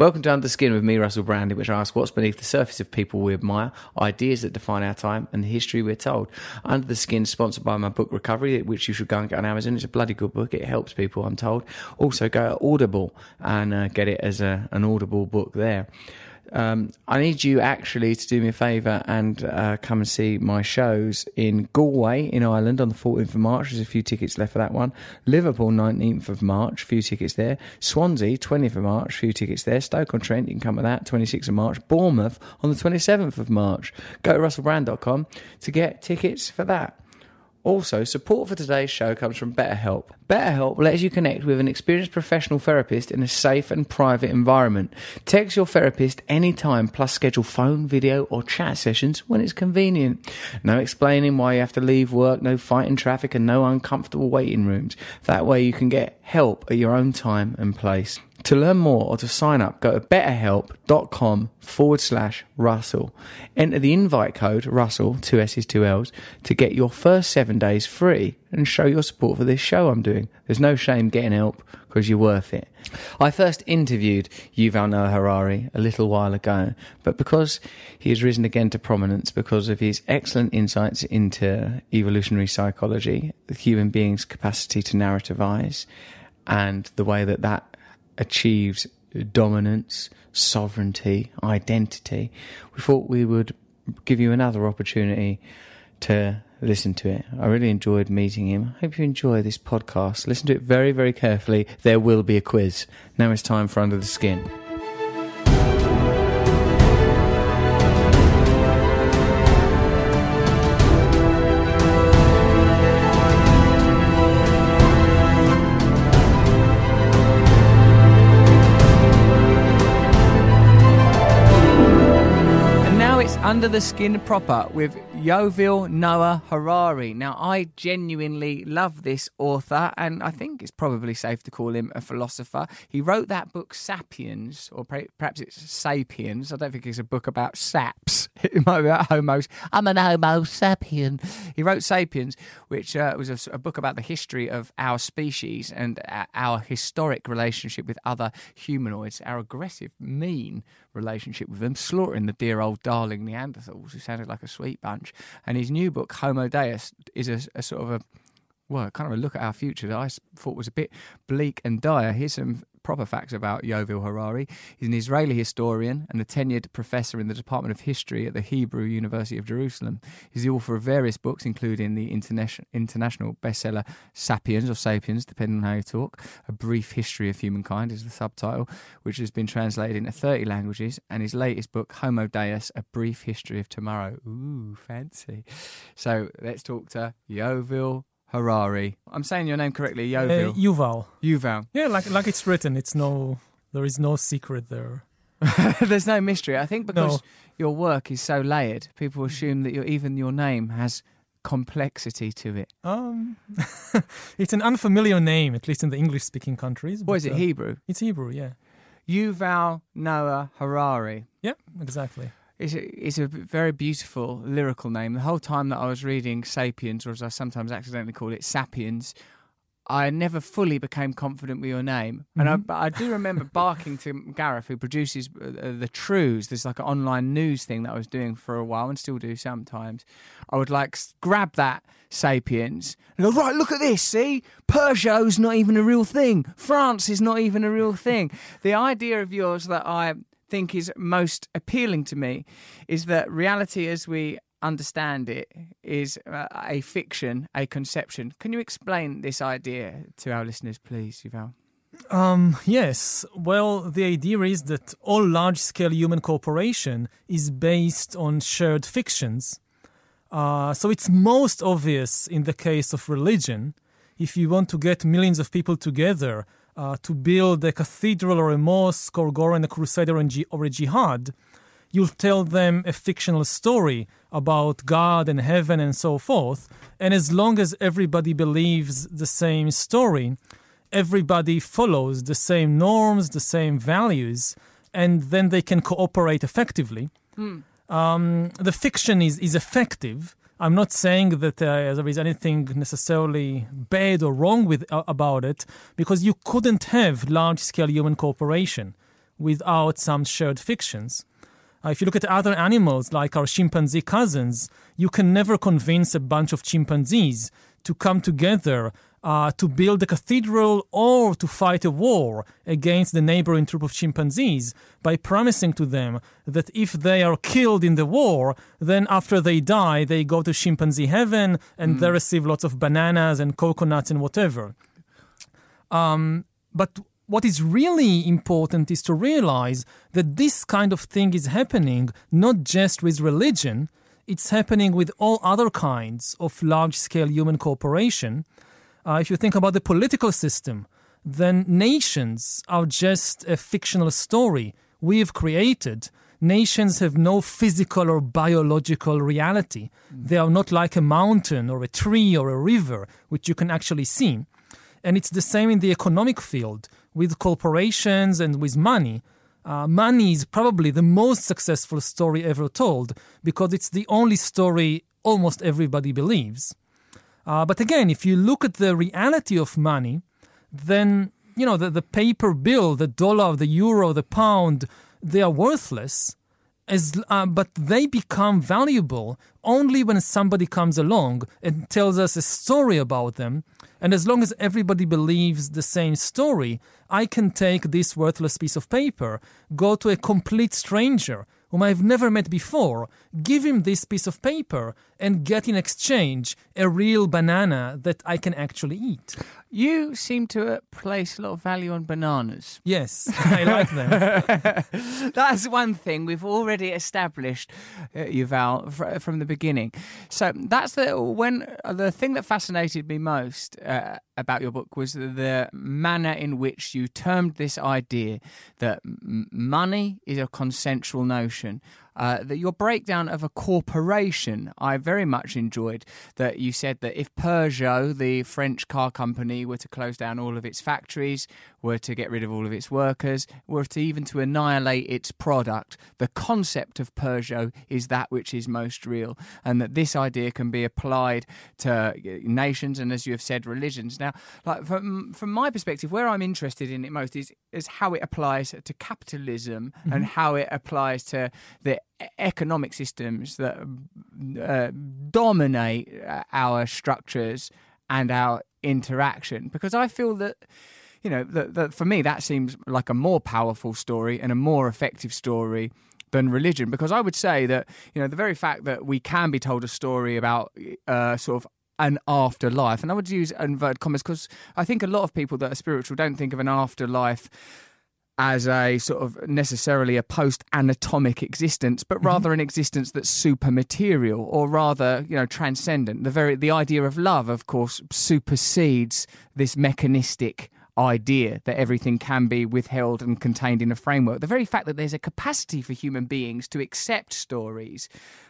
Welcome to Under the Skin with me, Russell Brand, in which I ask what's beneath the surface of people we admire, ideas that define our time, and the history we're told. Under the Skin, sponsored by my book Recovery, which you should go and get on Amazon. It's a bloody good book. It helps people, I'm told. Also, go to Audible and uh, get it as a, an Audible book there. Um, I need you actually to do me a favour and uh, come and see my shows in Galway in Ireland on the 14th of March. There's a few tickets left for that one. Liverpool 19th of March, few tickets there. Swansea 20th of March, few tickets there. Stoke on Trent, you can come with that 26th of March. Bournemouth on the 27th of March. Go to russellbrand.com to get tickets for that. Also, support for today's show comes from BetterHelp. BetterHelp lets you connect with an experienced professional therapist in a safe and private environment. Text your therapist anytime, plus schedule phone, video, or chat sessions when it's convenient. No explaining why you have to leave work, no fighting traffic, and no uncomfortable waiting rooms. That way you can get help at your own time and place. To learn more or to sign up, go to betterhelp.com forward slash Russell. Enter the invite code Russell, two S's, two L's, to get your first seven days free and show your support for this show I'm doing. There's no shame getting help because you're worth it. I first interviewed Yuval Noah Harari a little while ago, but because he has risen again to prominence because of his excellent insights into evolutionary psychology, the human being's capacity to narrativize, and the way that that achieves dominance, sovereignty, identity, we thought we would give you another opportunity to listen to it. I really enjoyed meeting him. I hope you enjoy this podcast. Listen to it very, very carefully. There will be a quiz. Now it's time for Under the Skin. Under the Skin proper with Yuval Noah Harari. Now, I genuinely love this author, and I think it's probably safe to call him a philosopher. He wrote that book, Sapiens, or perhaps it's Sapiens. I don't think it's a book about saps. It might be about homos. I'm an homo sapien. He wrote Sapiens, which uh, was a, a, book about the history of our species and uh, our historic relationship with other humanoids, our aggressive, mean relationship with them, slaughtering the dear old darling Neanderthals who sounded like a sweet bunch. And his new book, Homo Deus, is a, a sort of a well, kind of a look at our future that I thought was a bit bleak and dire. Here's some proper facts about Yuval Harari. He's an Israeli historian and a tenured professor in the Department of History at the Hebrew University of Jerusalem. He's the author of various books, including the international international bestseller Sapiens or Sapiens, depending on how you talk. A Brief History of Humankind is the subtitle, which has been translated into 30 languages, and his latest book, Homo Deus, A Brief History of Tomorrow. Ooh, fancy. So let's talk to Yuval Harari. I'm saying your name correctly, Yuval. Uh, Yuval. Yuval. Yeah, like like it's written. It's no, there is no secret there. There's no mystery. I think because no. your work is so layered, people assume that your, even your name has complexity to it. Um, it's an unfamiliar name, at least in the English-speaking countries. What is it? Uh, Hebrew. It's Hebrew. Yeah. Yuval Noah Harari. Yeah, exactly. It's a, it's a very beautiful lyrical name. The whole time that I was reading Sapiens, or as I sometimes accidentally call it, Sapiens, I never fully became confident with your name. And mm-hmm. I, I, do remember barking to Gareth, who produces uh, uh, the Trews. There's like an online news thing that I was doing for a while and still do sometimes. I would like grab that Sapiens and go, right, look at this. See, Peugeot's not even a real thing. France is not even a real thing. the idea of yours that I think is most appealing to me is that reality as we understand it is uh, a fiction, a conception. Can you explain this idea to our listeners, please, Yuval? Um, yes. Well, the idea is that all large scale human cooperation is based on shared fictions. Uh, so it's most obvious in the case of religion. If you want to get millions of people together uh, to build a cathedral or a mosque or go on a crusader or a jihad, you'll tell them a fictional story about God and heaven and so forth. And as long as everybody believes the same story, everybody follows the same norms, the same values, and then they can cooperate effectively. Mm. Um, the fiction is, is effective I'm not saying that uh, there is anything necessarily bad or wrong with uh, about it, because you couldn't have large-scale human cooperation without some shared fictions. Uh, if you look at other animals like our chimpanzee cousins, you can never convince a bunch of chimpanzees to come together uh, to build a cathedral or to fight a war against the neighboring troop of chimpanzees by promising to them that if they are killed in the war, then after they die, they go to chimpanzee heaven and mm. they receive lots of bananas and coconuts and whatever. Um, but what is really important is to realize that this kind of thing is happening not just with religion, it's happening with all other kinds of large scale human cooperation. Uh, if you think about the political system, then nations are just a fictional story we've created. Nations have no physical or biological reality. Mm. They are not like a mountain or a tree or a river, which you can actually see. And it's the same in the economic field with corporations and with money. Uh, money is probably the most successful story ever told because it's the only story almost everybody believes. Uh, but again, if you look at the reality of money, then you know the, the paper bill, the dollar, the euro, the pound, they are worthless. As, uh, but they become valuable only when somebody comes along and tells us a story about them. And as long as everybody believes the same story, I can take this worthless piece of paper, go to a complete stranger whom I've never met before, give him this piece of paper, and get in exchange a real banana that I can actually eat. You seem to uh, place a lot of value on bananas. Yes, I like them. That's one thing we've already established, uh, Yuval, fr- from the beginning. So that's the when uh, the thing that fascinated me most uh, about your book was the manner in which you termed this idea that m- money is a consensual notion uh, that your breakdown of a corporation I very much enjoyed. That you said that if Peugeot, the French car company, were to close down all of its factories, were to get rid of all of its workers, were to even to annihilate its product, the concept of Peugeot is that which is most real, and that this idea can be applied to uh, nations and, as you have said, religions. Now, like from from my perspective, where I'm interested in it most is is how it applies to capitalism mm-hmm. and how it applies to the economic systems that uh, dominate uh, our structures and our interaction. Because I feel that you know that, that for me that seems like a more powerful story and a more effective story than religion. Because I would say that you know the very fact that we can be told a story about uh, sort of an afterlife and I would use inverted commas because I think a lot of people that are spiritual don't think of an afterlife as a sort of necessarily a post anatomic existence, but rather mm-hmm. an existence that's super material or rather, you know, transcendent. The very the idea of love, of course, supersedes this mechanistic idea that everything can be withheld and contained in a framework. The very fact that there's a capacity for human beings to accept stories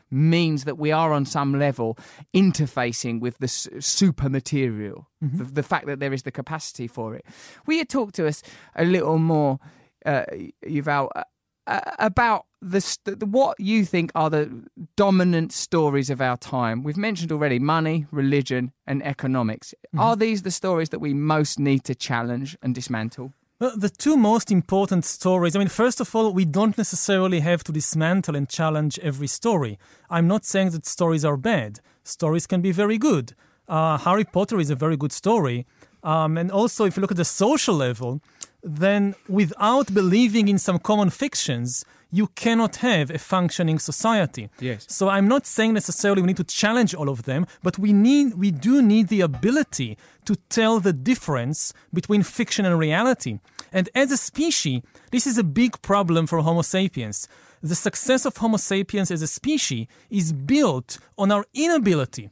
means that we are on some level interfacing with the super material, mm-hmm. the, the, fact that there is the capacity for it. Will you talk to us a little more uh, Yuval, uh, uh, about the, the, what you think are the dominant stories of our time. We've mentioned already money, religion, and economics. Mm-hmm. Are these the stories that we most need to challenge and dismantle? Well, the two most important stories, I mean, first of all, we don't necessarily have to dismantle and challenge every story. I'm not saying that stories are bad. Stories can be very good. Uh, Harry Potter is a very good story. Um, and also, if you look at the social level, then without believing in some common fictions, you cannot have a functioning society. Yes. So I'm not saying necessarily we need to challenge all of them, but we need we do need the ability to tell the difference between fiction and reality. And as a species, this is a big problem for Homo sapiens. The success of Homo sapiens as a species is built on our inability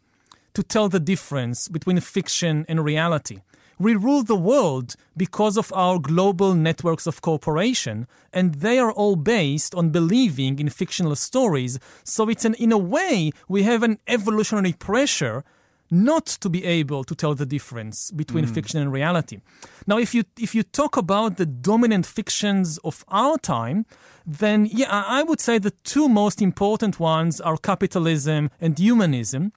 to tell the difference between fiction and reality. We rule the world because of our global networks of cooperation, and they are all based on believing in fictional stories. So it's an, in a way, we have an evolutionary pressure not to be able to tell the difference between mm. fiction and reality. Now, if you if you talk about the dominant fictions of our time, then yeah, I would say the two most important ones are capitalism and humanism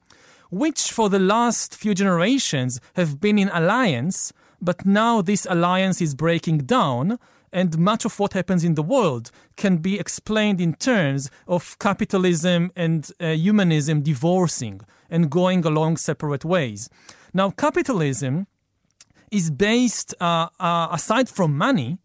which for the last few generations have been in alliance, but now this alliance is breaking down. and much of what happens in the world can be explained in terms of capitalism and uh, humanism divorcing and going along separate ways. Now, capitalism is based, uh, uh, aside from money,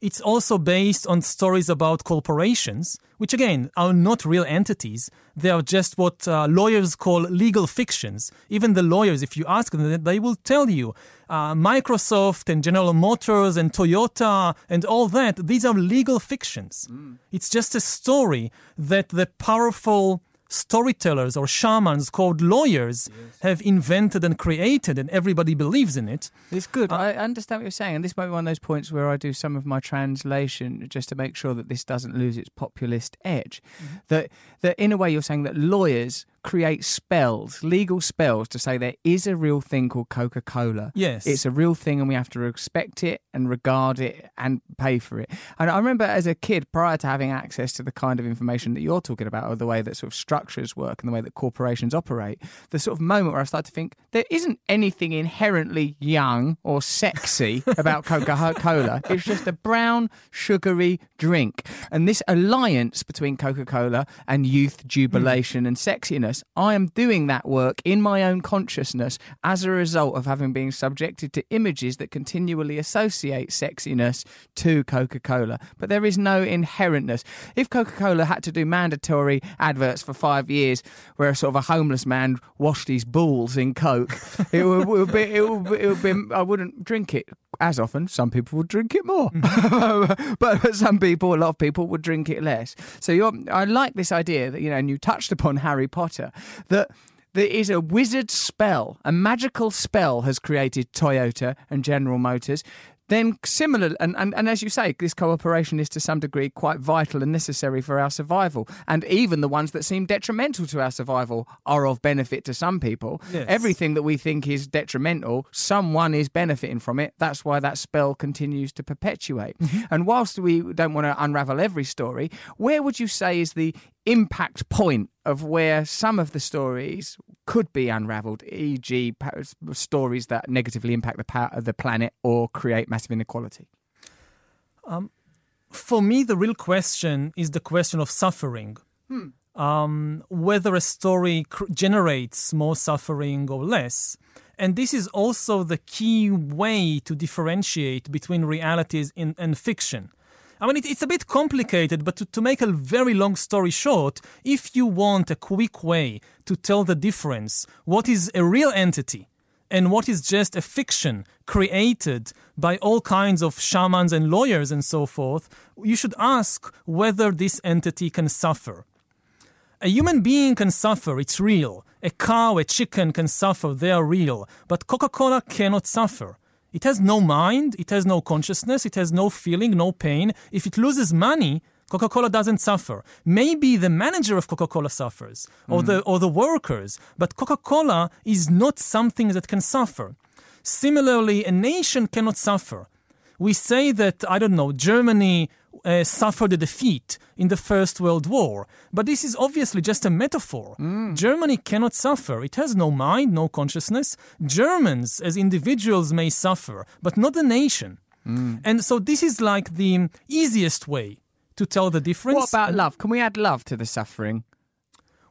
it's also based on stories about corporations, which again are not real entities. They are just what uh, lawyers call legal fictions. Even the lawyers, if you ask them, they will tell you uh, Microsoft and General Motors and Toyota and all that, these are legal fictions. Mm. It's just a story that the powerful storytellers or shamans called lawyers yes. have invented and created, and everybody believes in it. It's good. Uh, I understand what you're saying, and this might be one of those points where I do some of my translation just to make sure that this doesn't lose its populist edge. Mm-hmm. That that in a way you're saying that lawyers create spells, legal spells, to say there is a real thing called Coca Cola. Yes. It's a real thing and we have to respect it and regard it and pay for it. And I remember as a kid, prior to having access to the kind of information that you're talking about, or the way that sort of structures work and the way that corporations operate, the sort of moment where I started to think there isn't anything inherently young or sexy about Coca Cola. It's just a brown, sugary drink. And this alliance between Coca Cola and youth jubilation mm. and sexiness I am doing that work in my own consciousness as a result of having been subjected to images that continually associate sexiness to Coca Cola. But there is no inherentness. If Coca Cola had to do mandatory adverts for five years where a sort of a homeless man washed his balls in Coke, it would, it would be, it would, it would be, I wouldn't drink it as often. Some people would drink it more, mm. but some people, a lot of people, would drink it less. So I like this idea that you know, and you touched upon Harry Potter, that there is a wizard spell, a magical spell has created Toyota and General Motors then similar and, and, and as you say this cooperation is to some degree quite vital and necessary for our survival and even the ones that seem detrimental to our survival are of benefit to some people yes. everything that we think is detrimental someone is benefiting from it that's why that spell continues to perpetuate mm-hmm. and whilst we don't want to unravel every story where would you say is the impact point of where some of the stories could be unraveled, e.g., stories that negatively impact the, power of the planet or create massive inequality? Um, for me, the real question is the question of suffering. Hmm. Um, whether a story cr- generates more suffering or less. And this is also the key way to differentiate between realities in, and fiction. I mean, it, it's a bit complicated, but to, to make a very long story short, if you want a quick way to tell the difference, what is a real entity and what is just a fiction created by all kinds of shamans and lawyers and so forth, you should ask whether this entity can suffer. A human being can suffer, it's real. A cow, a chicken can suffer, they are real. But Coca Cola cannot suffer. It has no mind, it has no consciousness, it has no feeling, no pain. If it loses money, Coca Cola doesn't suffer. Maybe the manager of Coca Cola suffers, or, mm. the, or the workers, but Coca Cola is not something that can suffer. Similarly, a nation cannot suffer. We say that, I don't know, Germany uh, suffered a defeat in the First World War. But this is obviously just a metaphor. Mm. Germany cannot suffer. It has no mind, no consciousness. Germans, as individuals, may suffer, but not the nation. Mm. And so this is like the easiest way to tell the difference. What about love? Can we add love to the suffering?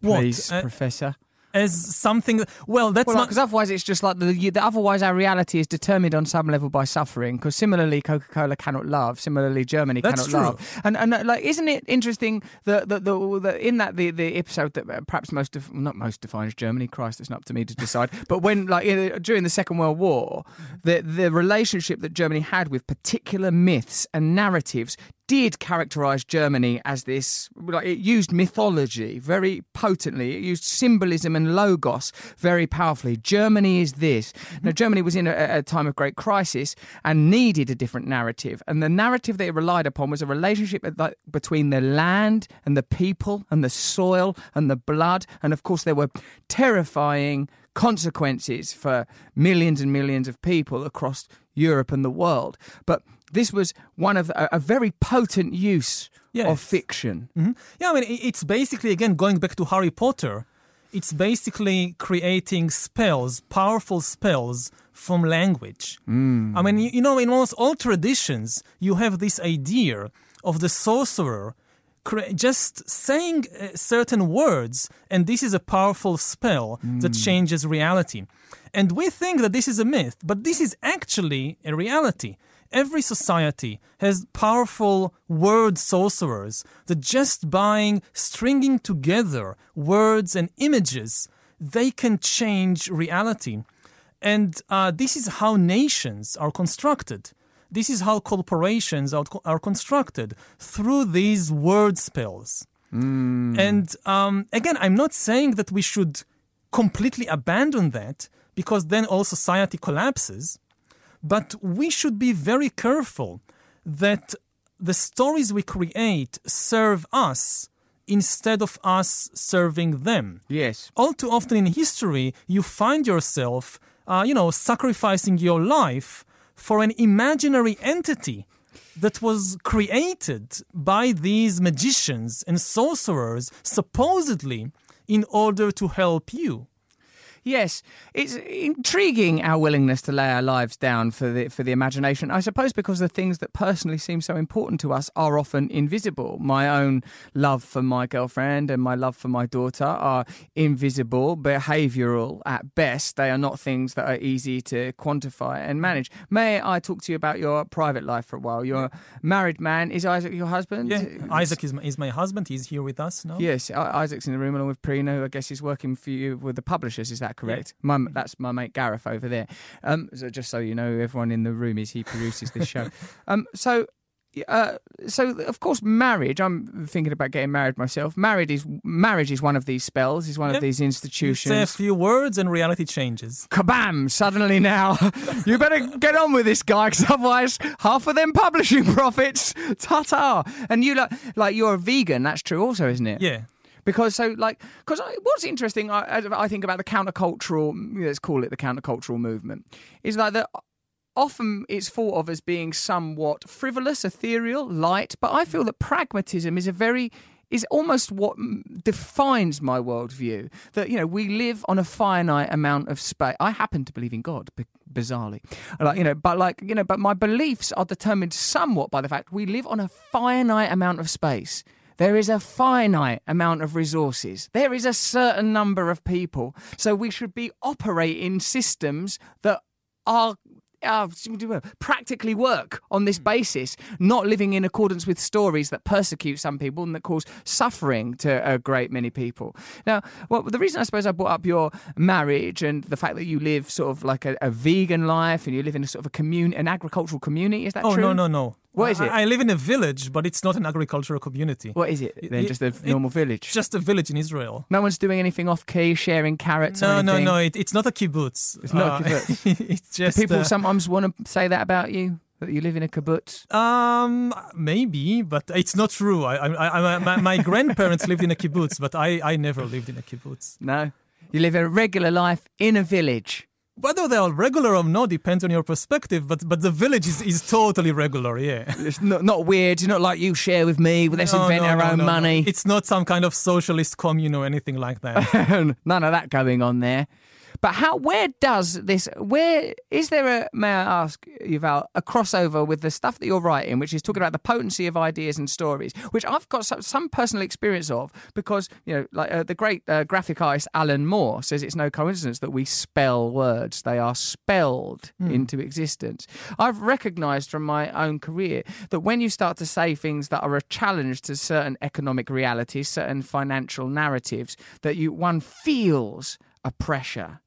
Please, what? Uh, Professor as something. Well, that's well, not because otherwise it's just like the, the, Otherwise, our reality is determined on some level by suffering. Because similarly, Coca Cola cannot love. Similarly, Germany that's cannot true. love. And and uh, like, isn't it interesting that the, the, the, in that the, the episode that uh, perhaps most of not most defines Germany. Christ, it's not up to me to decide. but when like during the Second World War, the the relationship that Germany had with particular myths and narratives did characterize Germany as this, like it used mythology very potently. It used symbolism and logos very powerfully. Germany is this. Mm-hmm. Now, Germany was in a, a, time of great crisis and needed a different narrative. And the narrative they relied upon was a relationship between the land and the people and the soil and the blood. And of course, there were terrifying consequences for millions and millions of people across Europe and the world. But this was one of a, a very potent use yes. of fiction. Mm-hmm. Yeah, I mean, it's basically, again, going back to Harry Potter. it's basically creating spells, powerful spells from language. I mean, you, you know, in almost all traditions, you have this idea of the sorcerer cre- just saying uh, certain words, and this is a powerful spell that changes reality. And we think that this is a myth, but this is actually a reality. Every society has powerful word sorcerers that just by stringing together words and images, they can change reality. And uh, this is how nations are constructed. This is how corporations are, are constructed through these word spells. And um, again, I'm not saying that we should completely abandon that because then all society collapses. But we should be very careful that the stories we create serve us instead of us serving them. Yes. All too often in history, you find yourself, uh, you know, sacrificing your life for an imaginary entity that was created by these magicians and sorcerers, supposedly in order to help you. Yes, it's intriguing our willingness to lay our lives down for the for the imagination. I suppose because the things that personally seem so important to us are often invisible. My own love for my girlfriend and my love for my daughter are invisible, behavioural at best. They are not things that are easy to quantify and manage. May I talk to you about your private life for a while? You're a married man. Is Isaac your husband? Yeah, Isaac is my, is my husband. He's here with us now. Yes, Isaac's in the room along with Prina, who I guess is working for you with the publishers. Is that correct? My, that's my mate Gareth over there. Um, so just so you know, everyone in the room is he produces this show. um, so. Uh, so of course marriage i'm thinking about getting married myself married is marriage is one of these spells is one of these You institutions say a few words and reality changes. kabam suddenly now you better get on with this guy because otherwise half of them publishing profits ta-ta and you like like you're a vegan that's true also isn't it Yeah. Because so like because what's interesting I, I think about the countercultural let's call it the countercultural movement is that often it's thought of as being somewhat frivolous ethereal light but i feel that pragmatism is a very is almost what defines my worldview. That you know we live on a finite amount of space. I happen to believe in god b- bizarrely. Like you know but like you know but my beliefs are determined somewhat by the fact we live on a finite amount of space there is a finite amount of resources. There is a certain number of people. So we should be operating systems that are. Uh, practically work on this basis, not living in accordance with stories that persecute some people and that cause suffering to a great many people. Now, well, the reason I suppose I brought up your marriage and the fact that you live sort of like a, a vegan life and you live in a sort of a commune, an agricultural community, is that Oh true? no no no. What is it? I, live in a village, but it's not an agricultural community. What is it then? It- Just a it- normal village? Just a village in Israel. No one's doing anything off key, sharing carrots. No or no anything? no. It, it's not a kibbutz. It's not a Uh, kibbutz. it's just People uh, sometimes want to say that about you that you live in a kibbutz. Um, maybe, but it's not true. I, I, I, I- my, my grandparents lived in a kibbutz, but I, I never lived in a kibbutz. No, you live a regular life in a village. Whether they are regular or not depends on your perspective, but but the village is, is totally regular. Yeah. It's not not weird. It's not like you share with me. Let's No, invent no, our no, own money. It's not some kind of socialist commune or anything like that. None of that going on there. But how? Where does this? Where is there a? May I ask, Yuval, a crossover with the stuff that you're writing, which is talking about the potency of ideas and stories, which I've got some, some personal experience of because you know, like uh, the great uh, graphic artist Alan Moore says, it's no coincidence that we spell words; they are spelled into existence. I've recognised from my own career that when you start to say things that are a challenge to certain economic realities, certain financial narratives, that you one feels a pressure.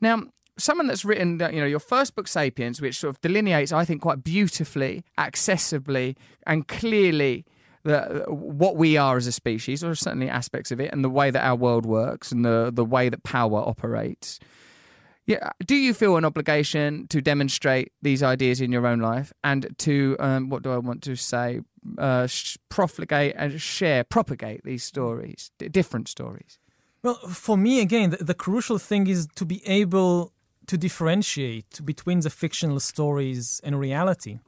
Now, someone that's written, you know, your first book, *Sapiens*, which sort of delineates, I think, quite beautifully, accessibly, and clearly. The, what we are as a species, or certainly aspects of it, and the way that our world works, and the the way that power operates. Yeah, do you feel an obligation to demonstrate these ideas in your own life, and to um, what do I want to say, uh, profligate and share, propagate these stories, different stories? Well, for me, again, the, the crucial thing is to be able to differentiate between the fictional stories and reality,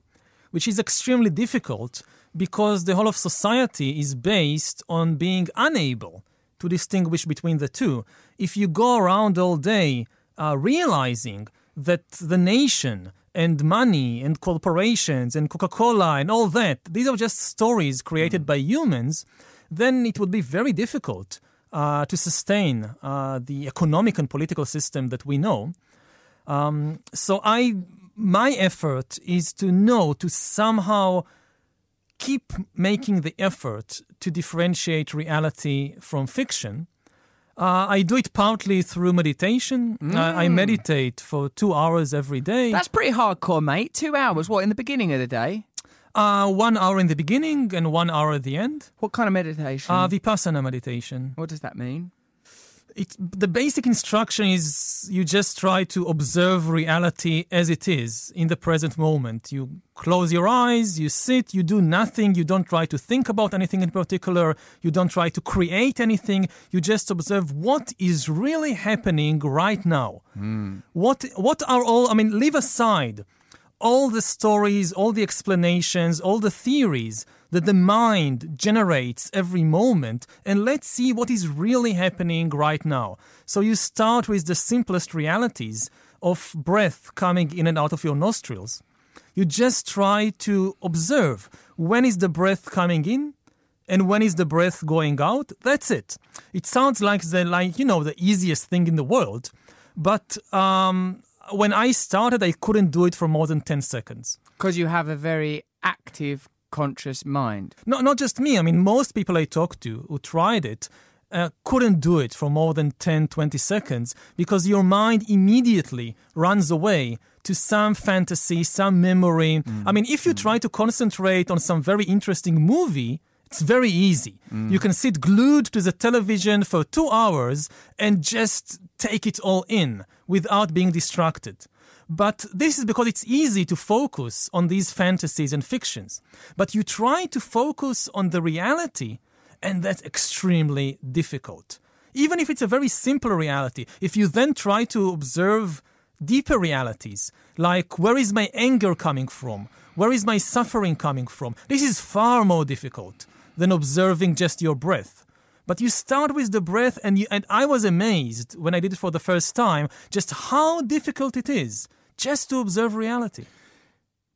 which is extremely difficult because the whole of society is based on being unable to distinguish between the two. If you go around all day uh, realizing that the nation and money and corporations and Coca Cola and all that, these are just stories created by humans, then it would be very difficult uh, to sustain uh, the economic and political system that we know. Um, so I, my effort is to know to somehow keep making the effort to differentiate reality from fiction. Uh, I do it partly through meditation. Mm. I, I meditate for two hours every day. That's pretty hardcore, mate. Two hours. What in the beginning of the day? Uh, one hour in the beginning and one hour at the end. What kind of meditation? Uh, Vipassana meditation. What does that mean? It, the basic instruction is you just try to observe reality as it is in the present moment. You close your eyes, you sit, you do nothing, you don't try to think about anything in particular, you don't try to create anything, you just observe what is really happening right now. Mm. What what are all I mean, leave aside all the stories, all the explanations, all the theories that the mind generates every moment, and let's see what is really happening right now. So you start with the simplest realities of breath coming in and out of your nostrils. You just try to observe when is the breath coming in and when is the breath going out. That's it. It sounds like the like you know the easiest thing in the world, but um, when I started, I couldn't do it for more than 10 seconds. Because you have a very active, conscious mind. No, not just me. I mean, most people I talked to who tried it uh, couldn't do it for more than 10, 20 seconds because your mind immediately runs away to some fantasy, some memory. Mm. I mean, if you mm. try to concentrate on some very interesting movie, it's very easy. Mm. You can sit glued to the television for two hours and just take it all in without being distracted. But this is because it's easy to focus on these fantasies and fictions. But you try to focus on the reality, and that's extremely difficult. Even if it's a very simple reality, if you then try to observe deeper realities, like where is my anger coming from? Where is my suffering coming from? This is far more difficult than observing just your breath. But you start with the breath, and, you, and I was amazed when I did it for the first time just how difficult it is just to observe reality.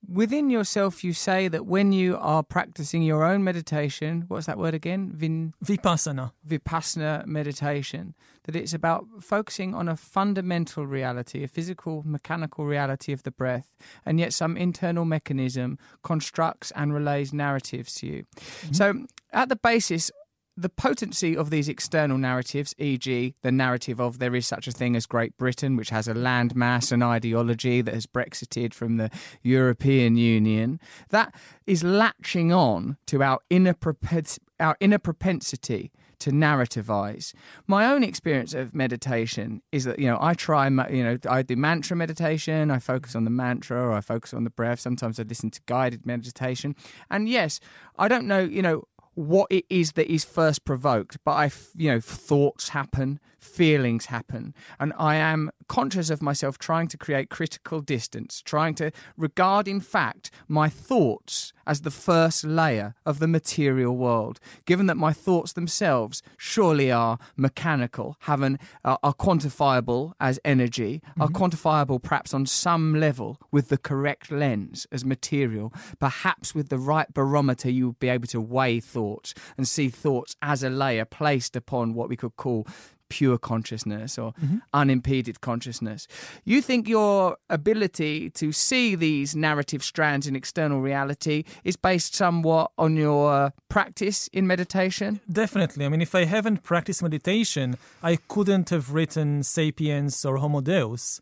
Within yourself, you say that when you are practicing your own meditation, what's that word again? Vin... Vipassana. Vipassana meditation, that it's about focusing on a fundamental reality, a physical, mechanical reality of the breath, and yet some internal mechanism constructs and relays narratives to you. Mm-hmm. So, at the basis the potency of these external narratives, e.g., the narrative of there is such a thing as Great Britain, which has a landmass and ideology that has Brexited from the European Union, that is latching on to our inner, propens- our inner propensity to narrativize. My own experience of meditation is that you know I try you know I do mantra meditation, I focus on the mantra or I focus on the breath. Sometimes I listen to guided meditation. And yes, I don't know, you know, what it is that is first provoked but i you know thoughts happen feelings happen and i am conscious of myself trying to create critical distance trying to regard in fact my thoughts as the first layer of the material world given that my thoughts themselves surely are mechanical have an uh, are quantifiable as energy mm-hmm. are quantifiable perhaps on some level with the correct lens as material perhaps with the right barometer you would be able to weigh thoughts thoughts and see thoughts as a layer placed upon what we could call pure consciousness or mm-hmm. unimpeded consciousness. You think your ability to see these narrative strands in external reality is based somewhat on your practice in meditation? Definitely. I mean, if I haven't practiced meditation, I couldn't have written Sapiens or Homo Deus,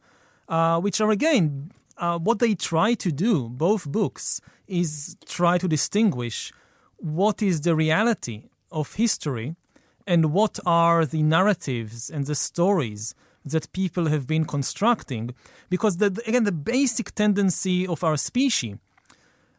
uh, which are again. Uh, what they try to do, both books, is try to distinguish what is the reality of history and what are the narratives and the stories that people have been constructing? Because the, again the basic tendency of our species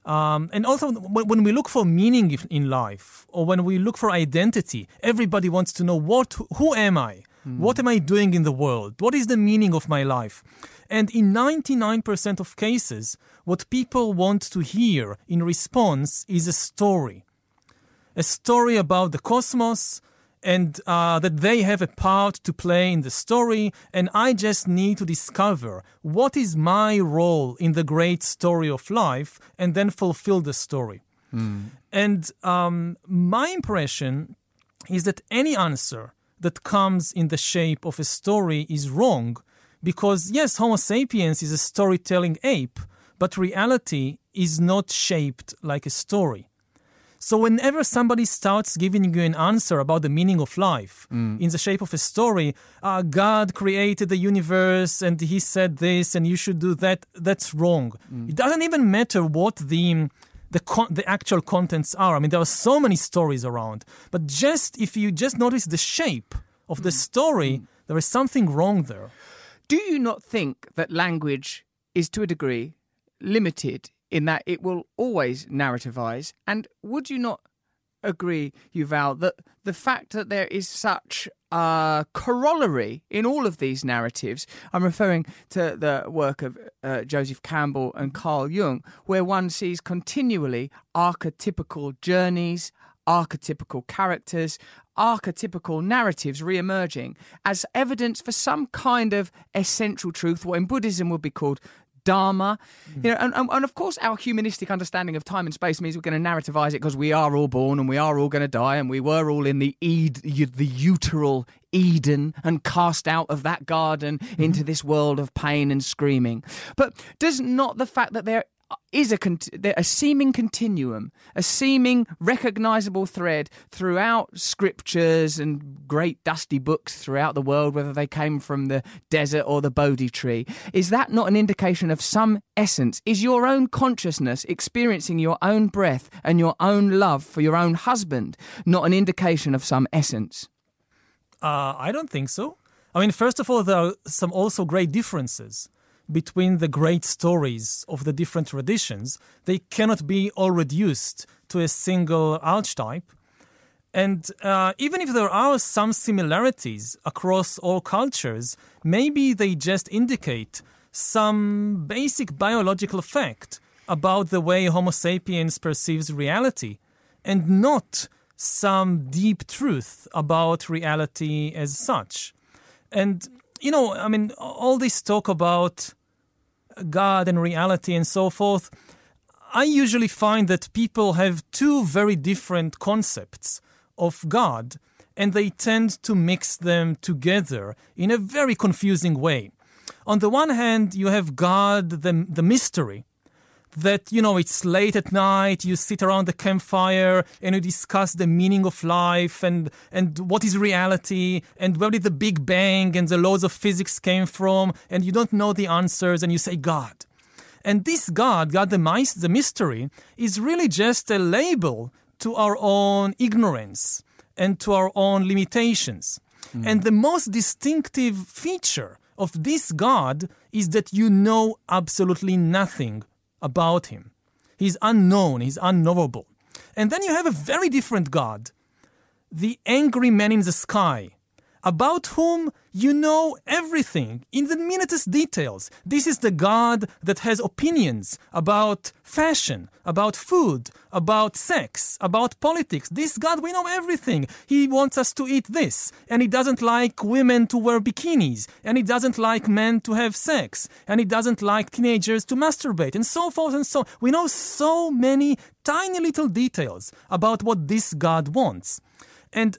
um, and also when we look for meaning in life or when we look for identity everybody wants to know what who am i? Mm. what am i doing in the world? What is the meaning of my life? And in 99% of cases what people want to hear in response is a story. A story about the cosmos, and uh, that they have a part to play in the story, and I just need to discover what is my role in the great story of life and then fulfill the story. And um, my impression is that any answer that comes in the shape of a story is wrong because, yes, Homo sapiens is a storytelling ape, but reality is not shaped like a story. So, whenever somebody starts giving you an answer about the meaning of life mm. in the shape of a story, uh, God created the universe and He said this and you should do that, that's wrong. Mm. It doesn't even matter what the the con- the actual contents are. I mean, there are so many stories around, but just if you just notice the shape of the mm. story, there is something wrong there. Do you not think that language is to a degree limited in that it will always narrativize? And would you not agree, Yuval, that the fact that there is such a corollary in all of these narratives, I'm referring to the work of uh, Joseph Campbell and Carl Jung, where one sees continually archetypical journeys, archetypical characters, archetypical narratives re emerging as evidence for some kind of essential truth, what in Buddhism would be called Dharma. You hmm. know, and, and, of course, our humanistic understanding of time and space means we're going to narrativize it because we are all born and we are all going to die and we were all in the Ed, the uteral Eden and cast out of that garden hmm. into this world of pain and screaming. But does not the fact that there is a a seeming continuum, a seeming recognizable thread throughout scriptures and great dusty books throughout the world, whether they came from the desert or the Bodhi tree. Is that not an indication of some essence? Is your own consciousness experiencing your own breath and your own love for your own husband not an indication of some essence? Uh, I don't think so. I mean, first of all, there are some also great differences between the great stories of the different traditions. They cannot be all reduced to a single archetype. And uh, even if there are some similarities across all cultures, maybe they just indicate some basic biological fact about the way Homo sapiens perceives reality, and not some deep truth about reality as such. And, you know, I mean, all this talk about God and reality and so forth, I usually find that people have two very different concepts of God, and they tend to mix them together in a very confusing way. On the one hand, you have God, the, the mystery, that, you know, it's late at night, you sit around the campfire and you discuss the meaning of life and, and what is reality and where did the Big Bang and the laws of physics came from, and you don't know the answers and you say God. And this God, God the, mice, the mystery, is really just a label to our own ignorance and to our own limitations. Hmm. And the most distinctive feature of this God is that you know absolutely nothing about him. He's unknown, he's unknowable. And then you have a very different God, the angry man in the sky, about whom you know everything in the minutest details. This is the God that has opinions about fashion, about food, about sex, about politics. This God, we know everything. He wants us to eat this, and he doesn't like women to wear bikinis, and he doesn't like men to have sex, and he doesn't like teenagers to masturbate, and so forth and so on. We know so many tiny little details about what this God wants. And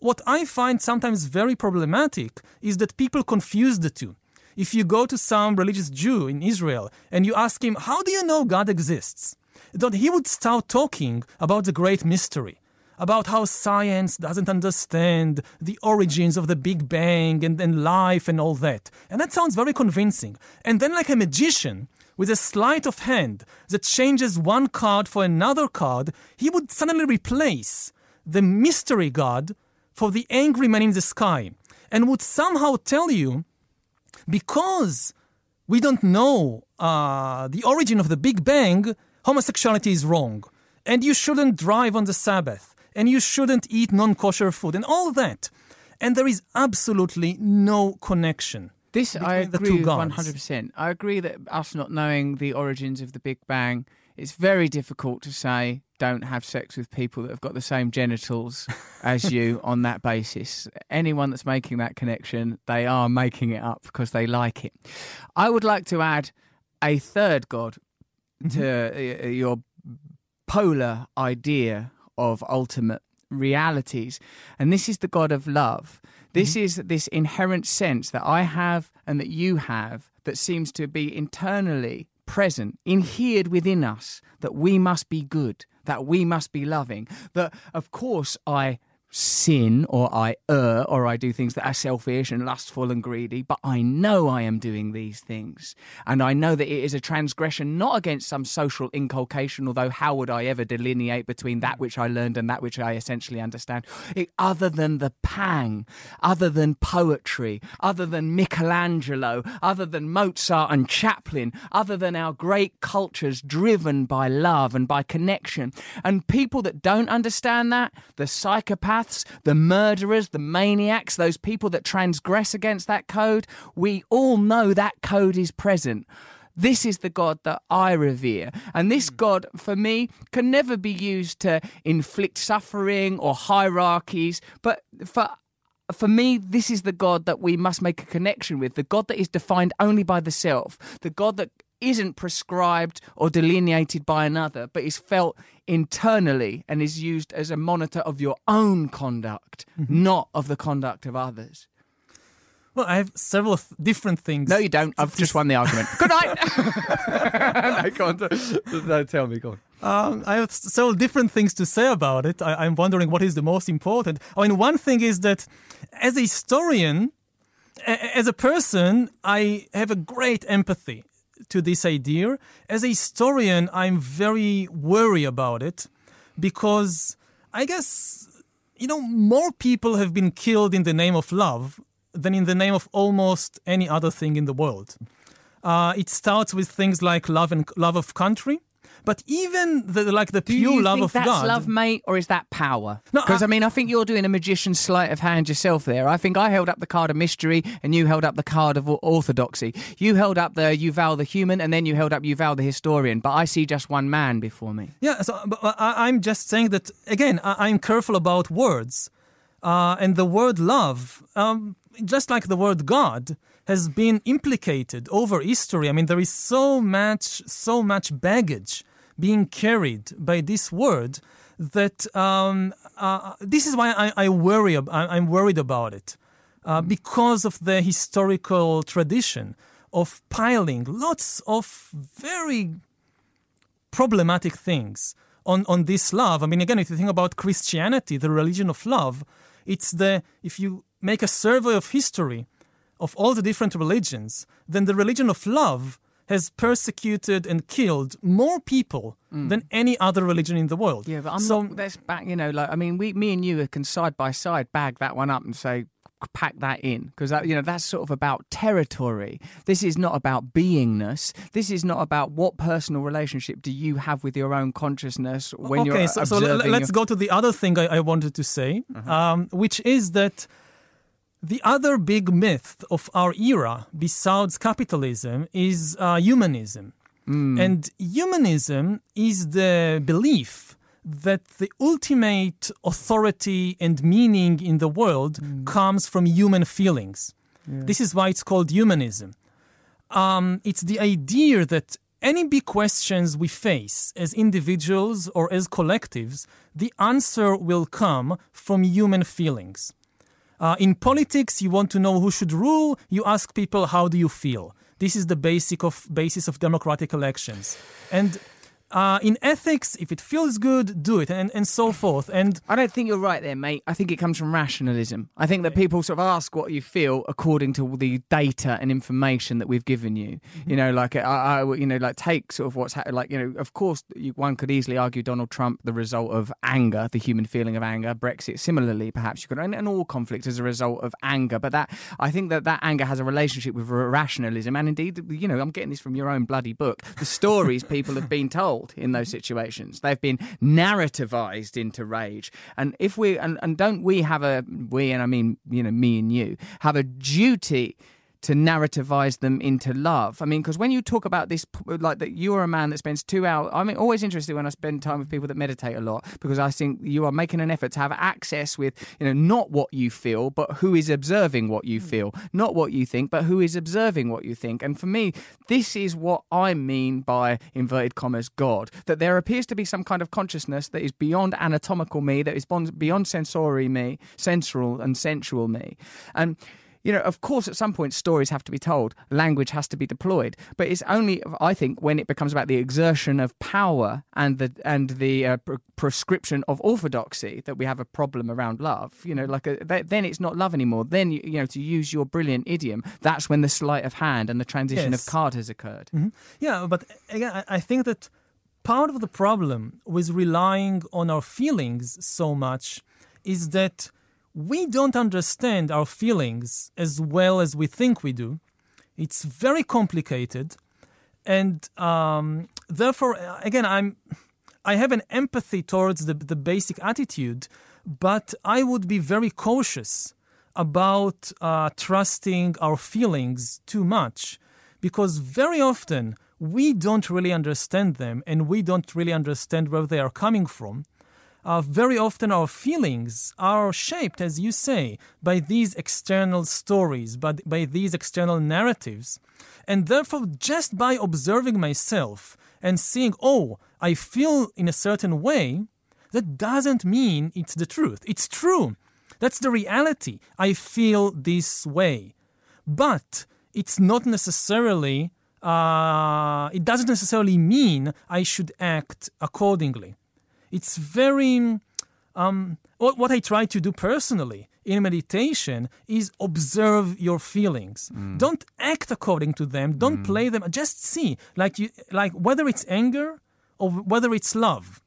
what I find sometimes very problematic is that people confuse the two. If you go to some religious Jew in Israel and you ask him, How do you know God exists? That he would start talking about the great mystery, about how science doesn't understand the origins of the Big Bang and, and life and all that. And that sounds very convincing. And then, like a magician, with a sleight of hand that changes one card for another card, he would suddenly replace the mystery God for the angry man in the sky and would somehow tell you because we don't know uh, the origin of the Big Bang, homosexuality is wrong. And you shouldn't drive on the Sabbath. And you shouldn't eat non kosher food and all that. And there is absolutely no connection. This I agree two with gods. one hundred percent. I agree that us not knowing the origins of the Big Bang, it's very difficult to say don't have sex with people that have got the same genitals as you on that basis. Anyone that's making that connection, they are making it up because they like it. I would like to add a third God mm-hmm. to uh, uh, your polar idea of ultimate realities. And this is the God of love. This mm-hmm. is this inherent sense that I have and that you have that seems to be internally present, inhered within us, that we must be good, that we must be loving, that of course I sin or I err or I do things that are selfish and lustful and greedy, but I know I am doing these things. And I know that it is a transgression not against some social inculcation, although how would I ever delineate between that which I learned and that which I essentially understand? It, other than the pang, other than poetry, other than Michelangelo, other than Mozart and Chaplin, other than our great cultures driven by love and by connection. And people that don't understand that, the psychopaths, the murderers, the maniacs, those people that transgress against that code, we all know that code is present. This is the God that I revere. And this hmm. God, for me, can never be used to inflict suffering or hierarchies, but for for me, this is the God that we must make a connection with, the God that is defined only by the self, the God that isn't prescribed or delineated by another, but is felt internally and is used as a monitor of your own conduct, not of the conduct of others. Well, I have several th- different things. No, you don't. I've just won the argument. Good night. no, go on. No, tell me, go on. Um, I have several different things to say about it. I, I'm wondering what is the most important. I mean, one thing is that as a historian, a- as a person, I have a great empathy to this idea. As a historian, I'm very worried about it because I guess, you know, more people have been killed in the name of love than in the name of almost any other thing in the world. Uh, it starts with things like love and love of country. But even the, like the pure you love of that's God, love, mate, or is that power? No, Because I, I- mean, I think you're doing a magician's sleight of hand yourself there. I think I held up the card of mystery, and you held up the card of orthodoxy. You held up the Yuval the human, and then you held up Yuval the historian. But I see just one man before me. Yeah, so I, I'm just saying that again. I, I'm careful about words, uh, and the word love, um, just like the word God, has been implicated over history. I mean, there is so much, so much baggage being carried by this word that um, uh, this is why I, I worry. ab- I, I'm worried about it uh, because of the historical tradition of piling lots of very problematic things on, on this love. I mean, again, if you think about Christianity, the religion of love, it's the, if you make a survey of history of all the different religions, then the religion of love has persecuted and killed more people than any other religion in the world. Mm. Yeah, but I'm so, not. That's back. You know, like I mean, we, me and you can side by side bag that one up and say pack that in because that you know that's sort of about territory this is not about beingness this is not about what personal relationship do you have with your own consciousness when okay, you're so, so let's your- Uh-huh. go to the other thing I, I wanted to say, um, which is that the other big myth of our era, besides capitalism, is uh, humanism. Hmm. And humanism is the belief that the ultimate authority and meaning in the world Hmm. comes from human feelings. This is why it's called humanism um, it's the idea that any big questions we face as individuals or as collectives, the answer will come from human feelings. Uh, in politics, you want to know who should rule. You ask people, "How do you feel?" This is the basic of basis of democratic elections. And uh, in ethics, if it feels good, do it, and, and so forth. And I don't think you're right there, mate. I think it comes from rationalism. I think that people sort of ask what you feel according to the data and information that we've given you. You know, like I, I you know, like take sort of what's happened. Like you know, of course, you, one could easily argue Donald Trump the result of anger, the human feeling of anger. Brexit, similarly, perhaps you could, and, and all conflict as a result of anger. But that I think that that anger has a relationship with rationalism, and indeed, you know, I'm getting this from your own bloody book. The stories people have been told in those situations, they've been narrativized into rage. And if we and, and don't we have a we and I mean you know me and you have a duty to narrativize them into love. I mean, because when you talk about this, like that, you are a man that spends two hours. I'm always interested when I spend time with people that meditate a lot because I think you are making an effort to have access with, you know, not what you feel, but who is observing what you mm. feel, not what you think, but who is observing what you think. And for me, this is what I mean by inverted commas God. That there appears to be some kind of consciousness that is beyond anatomical me, that is beyond sensory me, sensual and sensual me, and you know, of course, at some point, stories have to be told, language has to be deployed. But it's only, I think, when it becomes about the exertion of power and the and the uh, pre- prescription of orthodoxy that we have a problem around love. You know, like a, uh, then it's not love anymore. Then you, you know, to use your brilliant idiom, that's when the sleight of hand and the transition yes. of card has occurred. Mm-hmm. Yeah, but again, I think that part of the problem with relying on our feelings so much is that we don't understand our feelings as well as we think we do. It's very complicated, and um, therefore, again, I'm I have an empathy towards the, the basic attitude, but I would be very cautious about uh, trusting our feelings too much, because very often we don't really understand them, and we don't really understand where they are coming from uh, very often our feelings are shaped, as you say, by these external stories, but by these external narratives. And therefore, just by observing myself and seeing, oh, I feel in a certain way, that doesn't mean it's the truth. It's true. That's the reality. I feel this way. But it's not necessarily, uh, it doesn't necessarily mean I should act accordingly. It's very. Um, what I try to do personally in meditation is observe your feelings. Mm. Don't act according to them. Don't mm. play them. Just see, like you, like whether it's anger or whether it's love.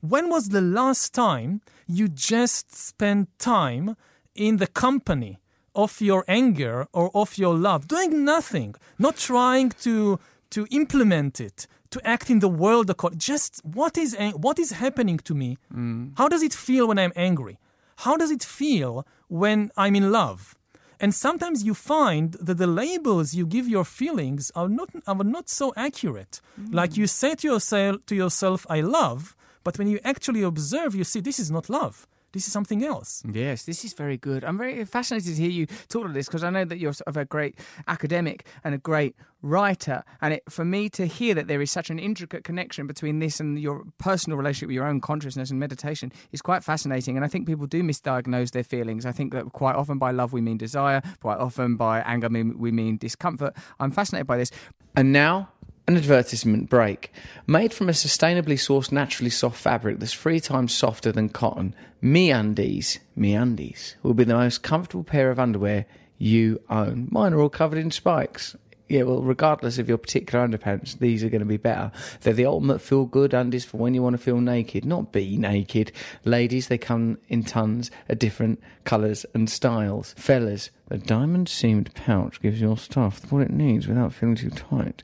When was the last time you just spent time in the company of your anger or of your love, doing nothing, not trying to to implement it, to act in the world according just what is what is happening to me? Mm. how does it feel when i'm angry? How does it feel when i'm in love? And sometimes you find that the labels you give your feelings are not are not so accurate. Mm. like you say to yourself to yourself i love but when you actually observe you see this is not love this is something else. Yes, this is very good. I'm very fascinated to hear you talk about this because I know that you're sort of a great academic and a great writer. And it, for me to hear that there is such an intricate connection between this and your personal relationship with your own consciousness and meditation is quite fascinating. And I think people do misdiagnose their feelings. I think that quite often by love we mean desire, quite often by anger we mean discomfort. I'm fascinated by this. And now an advertisement break. Made from a sustainably sourced, naturally soft fabric that's three times softer than cotton, MeUndies, MeUndies will be the most comfortable pair of underwear you own. Mine are all covered in spikes yeah, well, regardless of your particular underpants, these are going to be better. They're the ultimate feel good undies for when you want to feel naked, not be naked. Ladies, they come in tons of different colours and styles. Fellas, the diamond seamed pouch gives your stuff what it needs without feeling too tight.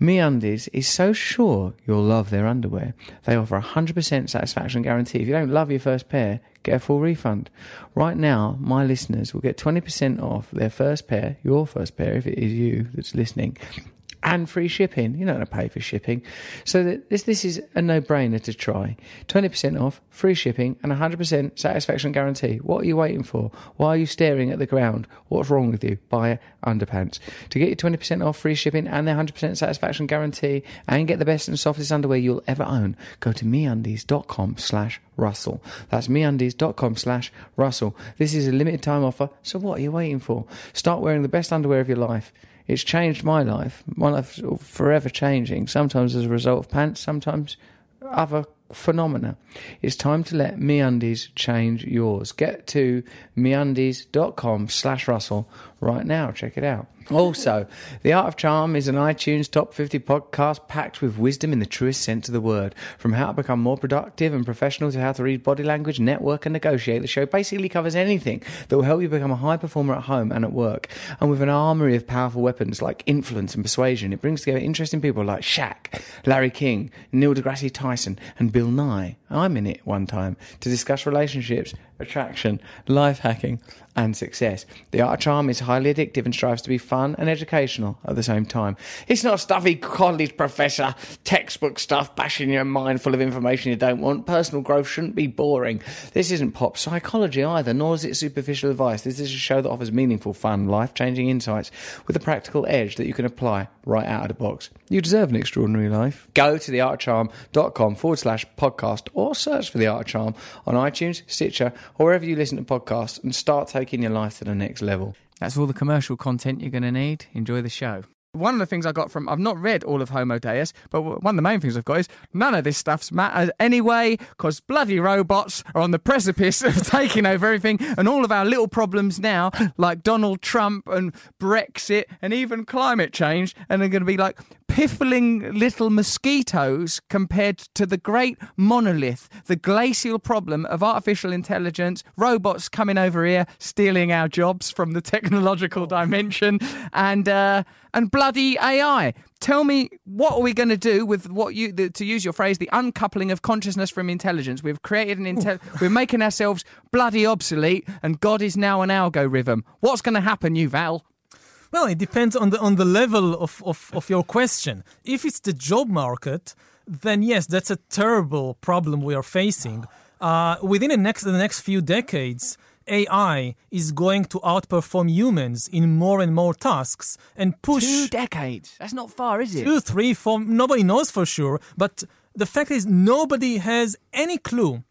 MeUndies is so sure you'll love their underwear. They offer a 100% satisfaction guarantee. If you don't love your first pair, get a full refund. Right now, my listeners will get 20% off their first pair, your first pair, if it is you that's listening, and free shipping. You're not going to pay for shipping. So this, this is a no brainer to try. 20% off, free shipping, and 100% satisfaction guarantee. What are you waiting for? Why are you staring at the ground? What's wrong with you? Buy underpants. To get your 20% off, free shipping, and their 100% satisfaction guarantee, and get the best and softest underwear you'll ever own, go to meundies.com slash Russell. That's meundies.com slash Russell. This is a limited time offer, so what are you waiting for? Start wearing the best underwear of your life. It's changed my life. My life forever changing. Sometimes as a result of pants, sometimes other phenomena. It's time to let MeUndies change yours. Get to meundies.com slash Russell right now. Check it out. Also, The Art of Charm is an iTunes top 50 podcast packed with wisdom in the truest sense of the word. From how to become more productive and professional to how to read body language, network, and negotiate, the show basically covers anything that will help you become a high performer at home and at work. And with an armory of powerful weapons like influence and persuasion, it brings together interesting people like Shaq, Larry King, Neil deGrasse Tyson, and Bill Nye. I'm in it one time to discuss relationships attraction, life hacking, and success. The Art of Charm is highly addictive and strives to be fun and educational at the same time. It's not stuffy college professor textbook stuff bashing your mind full of information you don't want. Personal growth shouldn't be boring. This isn't pop psychology either, nor is it superficial advice. This is a show that offers meaningful, fun, life changing insights with a practical edge that you can apply right out of the box. You deserve an extraordinary life. Go to theartcharm.com forward slash podcast or search for The Art of Charm on iTunes, Stitcher, or wherever you listen to podcasts and start taking your life to the next level. That's all the commercial content you're going to need. Enjoy the show. One of the things I got from, I've not read all of Homo Deus, but one of the main things I've got is none of this stuff's matters anyway, because bloody robots are on the precipice of taking over everything, and all of our little problems now, like Donald Trump and Brexit and even climate change, and they're going to be like piffling little mosquitoes compared to the great monolith, the glacial problem of artificial intelligence, robots coming over here, stealing our jobs from the technological dimension, and uh, and bloody AI. Tell me, what are we going to do with what you, the, to use your phrase, the uncoupling of consciousness from intelligence? We've created an intel, we're making ourselves bloody obsolete, and God is now an algorithm. What's going to happen, Yuval? Well, it depends on the on the level of, of, of your question. If it's the job market, then yes, that's a terrible problem we are facing. Uh, within the next the next few decades, AI is going to outperform humans in more and more tasks and push Two decades. That's not far, is it? two, three, four. Nobody knows for sure, but the fact is nobody has any clue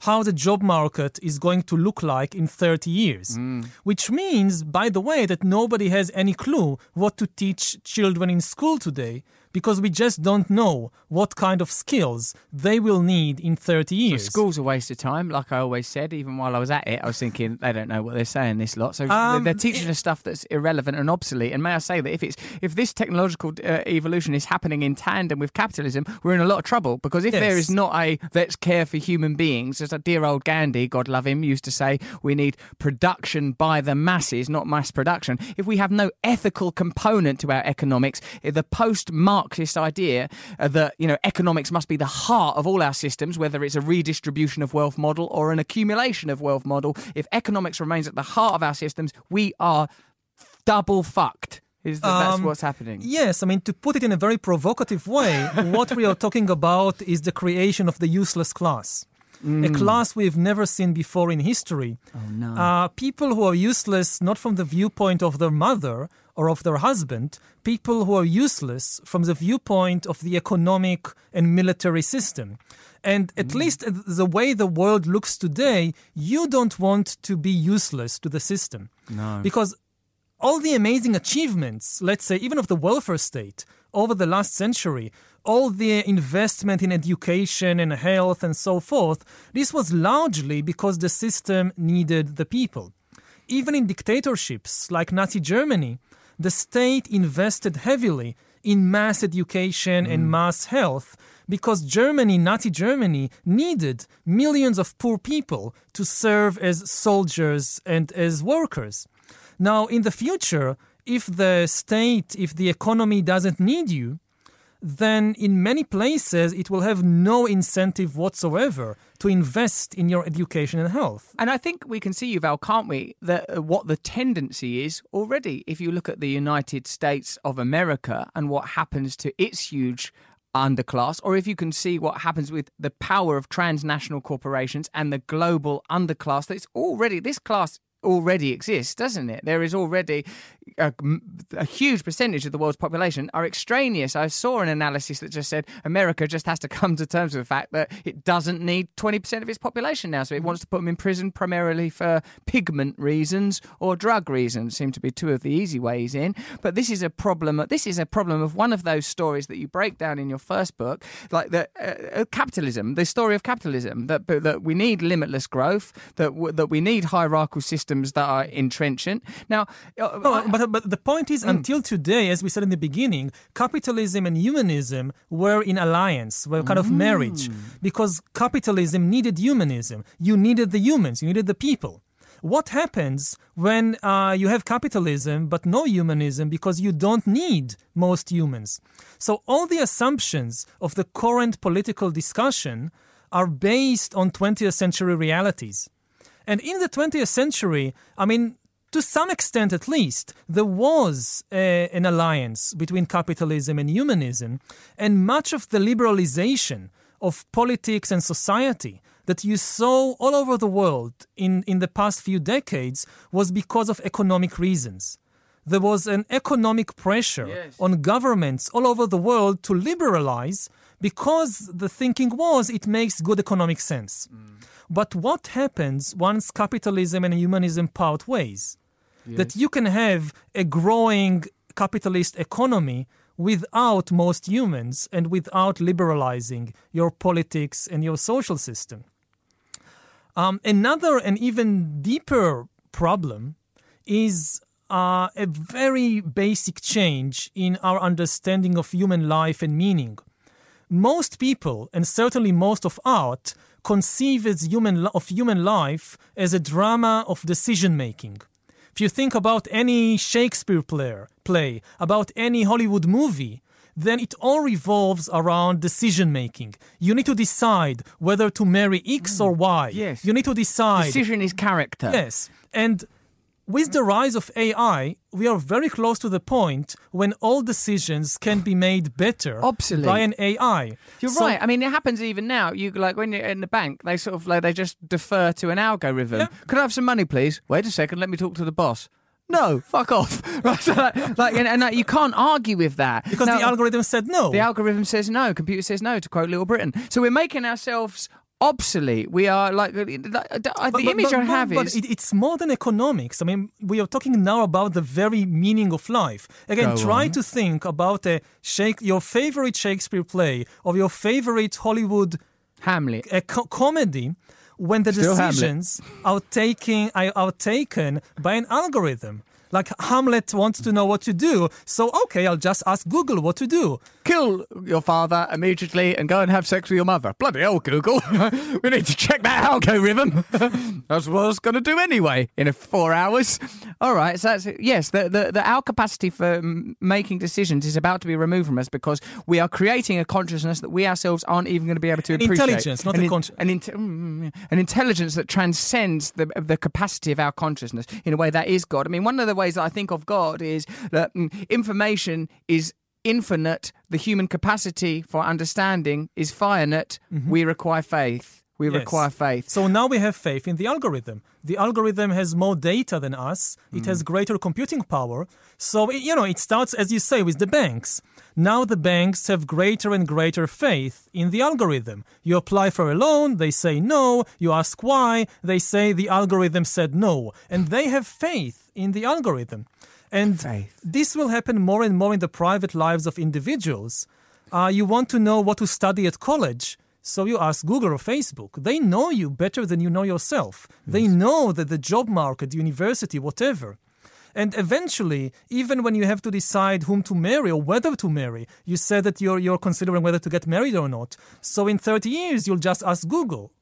how the job market is going to look like in 30 years. Mm. Which means, by the way, that nobody has any clue what to teach children in school today because we just don't know what kind of skills they will need in 30 years. School's a waste of time, like I always said. Even while I was at it, I was thinking they don't know what they're saying. This lot, so Um, they're teaching us stuff that's irrelevant and obsolete. And may I say that if it's if this technological uh, evolution is happening in tandem with capitalism, we're in a lot of trouble. Because if there Yes. is not a let's care for human beings, as a dear old Gandhi, God love him, used to say, we need production by the masses, not mass production. If we have no ethical component to our economics, eh, the post-Marxist idea uh, that you know economics must be the heart of all our systems, whether it's a redistribution of wealth model or an accumulation of wealth model. If economics remains at the heart of our systems, we are double fucked. Is that, that's Um, what's happening? Yes, I mean, to put it in a very provocative way, what we are talking about is the creation of the useless class. A class we've never seen before in history. Oh no. Uh, people who are useless not from the viewpoint of their mother or of their husband, people who are useless from the viewpoint of the economic and military system. And at least the way the world looks today, you don't want to be useless to the system. No. Because all the amazing achievements, let's say, even of the welfare state over the last century, all the investment in education and health and so forth, this was largely because the system needed the people. Even in dictatorships like Nazi Germany, the state invested heavily in mass education and mm. mass health because Germany, Nazi Germany, needed millions of poor people to serve as soldiers and as workers. Now, in the future, if the state, if the economy doesn't need you, then in many places it will have no incentive whatsoever to invest in your education and health. And I think we can see, Yuval, can't we, that uh, what the tendency is already. If you look at the United States of America and what happens to its huge underclass, or if you can see what happens with the power of transnational corporations and the global underclass, that's already, this class already exists, doesn't it? There is already a, a, huge percentage of the world's population are extraneous. I saw an analysis that just said America just has to come to terms with the fact that it doesn't need 20% of its population now. So it wants to put them in prison primarily for pigment reasons or drug reasons, seem to be two of the easy ways in. But this is a problem. This is a problem of one of those stories that you break down in your first book, like the uh, capitalism, the story of capitalism, that, that we need limitless growth, that, that we need hierarchical systems that are entrenchant. Now, uh, No, but, but the point is, until today, as we said in the beginning, capitalism and humanism were in alliance, were kind of marriage, because capitalism needed humanism. You needed the humans, you needed the people. What happens when uh, you have capitalism but no humanism because you don't need most humans? So, all the assumptions of the current political discussion are based on 20th century realities. And in the 20th century, I mean, to some extent at least, there was a, an alliance between capitalism and humanism, and much of the liberalization of politics and society that you saw all over the world in, in the past few decades was because of economic reasons. There was an economic pressure Yes. on governments all over the world to liberalize because the thinking was it makes good economic sense. But what happens once capitalism and humanism part ways? That you can have a growing capitalist economy without most humans and without liberalizing your politics and your social system. Um, another and even deeper problem is uh, a very basic change in our understanding of human life and meaning. Most people, and certainly most of art, conceive as human of human life as a drama of decision making. If you think about any Shakespeare player, play, about any Hollywood movie, then it all revolves around decision making. You need to decide whether to marry X or Y. Yes. You need to decide. Decision is character. Yes. And with the rise of AI, we are very close to the point when all decisions can be made better by an AI. You're So- right. I mean, it happens even now. You like when you're in the bank, they sort of like they just defer to an algorithm. Yeah. Could I have some money, please? Wait a second. Let me talk to the boss. No, fuck off. Right, so like, like, and, and like, you can't argue with that Because Now, the algorithm said no. the algorithm says no. Computer says no. To quote Little Britain. So we're making ourselves obsolete. We are like uh, the, the, the image I have but is it, it's more than economics. I mean, we are talking now about the very meaning of life. Again, Go try on. to think about a Shake, your favorite Shakespeare play or your favorite Hollywood Hamlet. a co- comedy when the Still Hamlet. decisions are taking are taken by an algorithm. Like Hamlet wants to know what to do, so okay, I'll just ask Google what to do. Kill your father immediately and go and have sex with your mother. Bloody hell, Google. we need to check that algorithm. that's what I was going to do anyway in a four hours. All right, so that's yes. The, the, the our capacity for mm, making decisions is about to be removed from us because we are creating a consciousness that we ourselves aren't even going to be able to appreciate. intelligence, not an a in- an, inte- mm, mm, an intelligence that transcends the the capacity of our consciousness in a way that is God. I mean, one of the ways that I think of God is that mm, information is infinite. The human capacity for understanding is finite. We require faith. We Mm-hmm. Yes. require faith. So now we have faith in the algorithm. The algorithm has more data than us. It has greater computing power. So it- you know, it starts as you say with the banks. Now the banks have greater and greater faith in the algorithm. You apply for a loan, they say no. You ask why, they say the algorithm said no, and they have faith in the algorithm. And Faith. this will happen more and more in the private lives of individuals. Uh, you want to know what to study at college. So you ask Google or Facebook. They know you better than you know yourself. They know that the job market, university, whatever. And eventually, even when you have to decide whom to marry or whether to marry, you said that you're, you're considering whether to get married or not. So in 30 years, you'll just ask Google.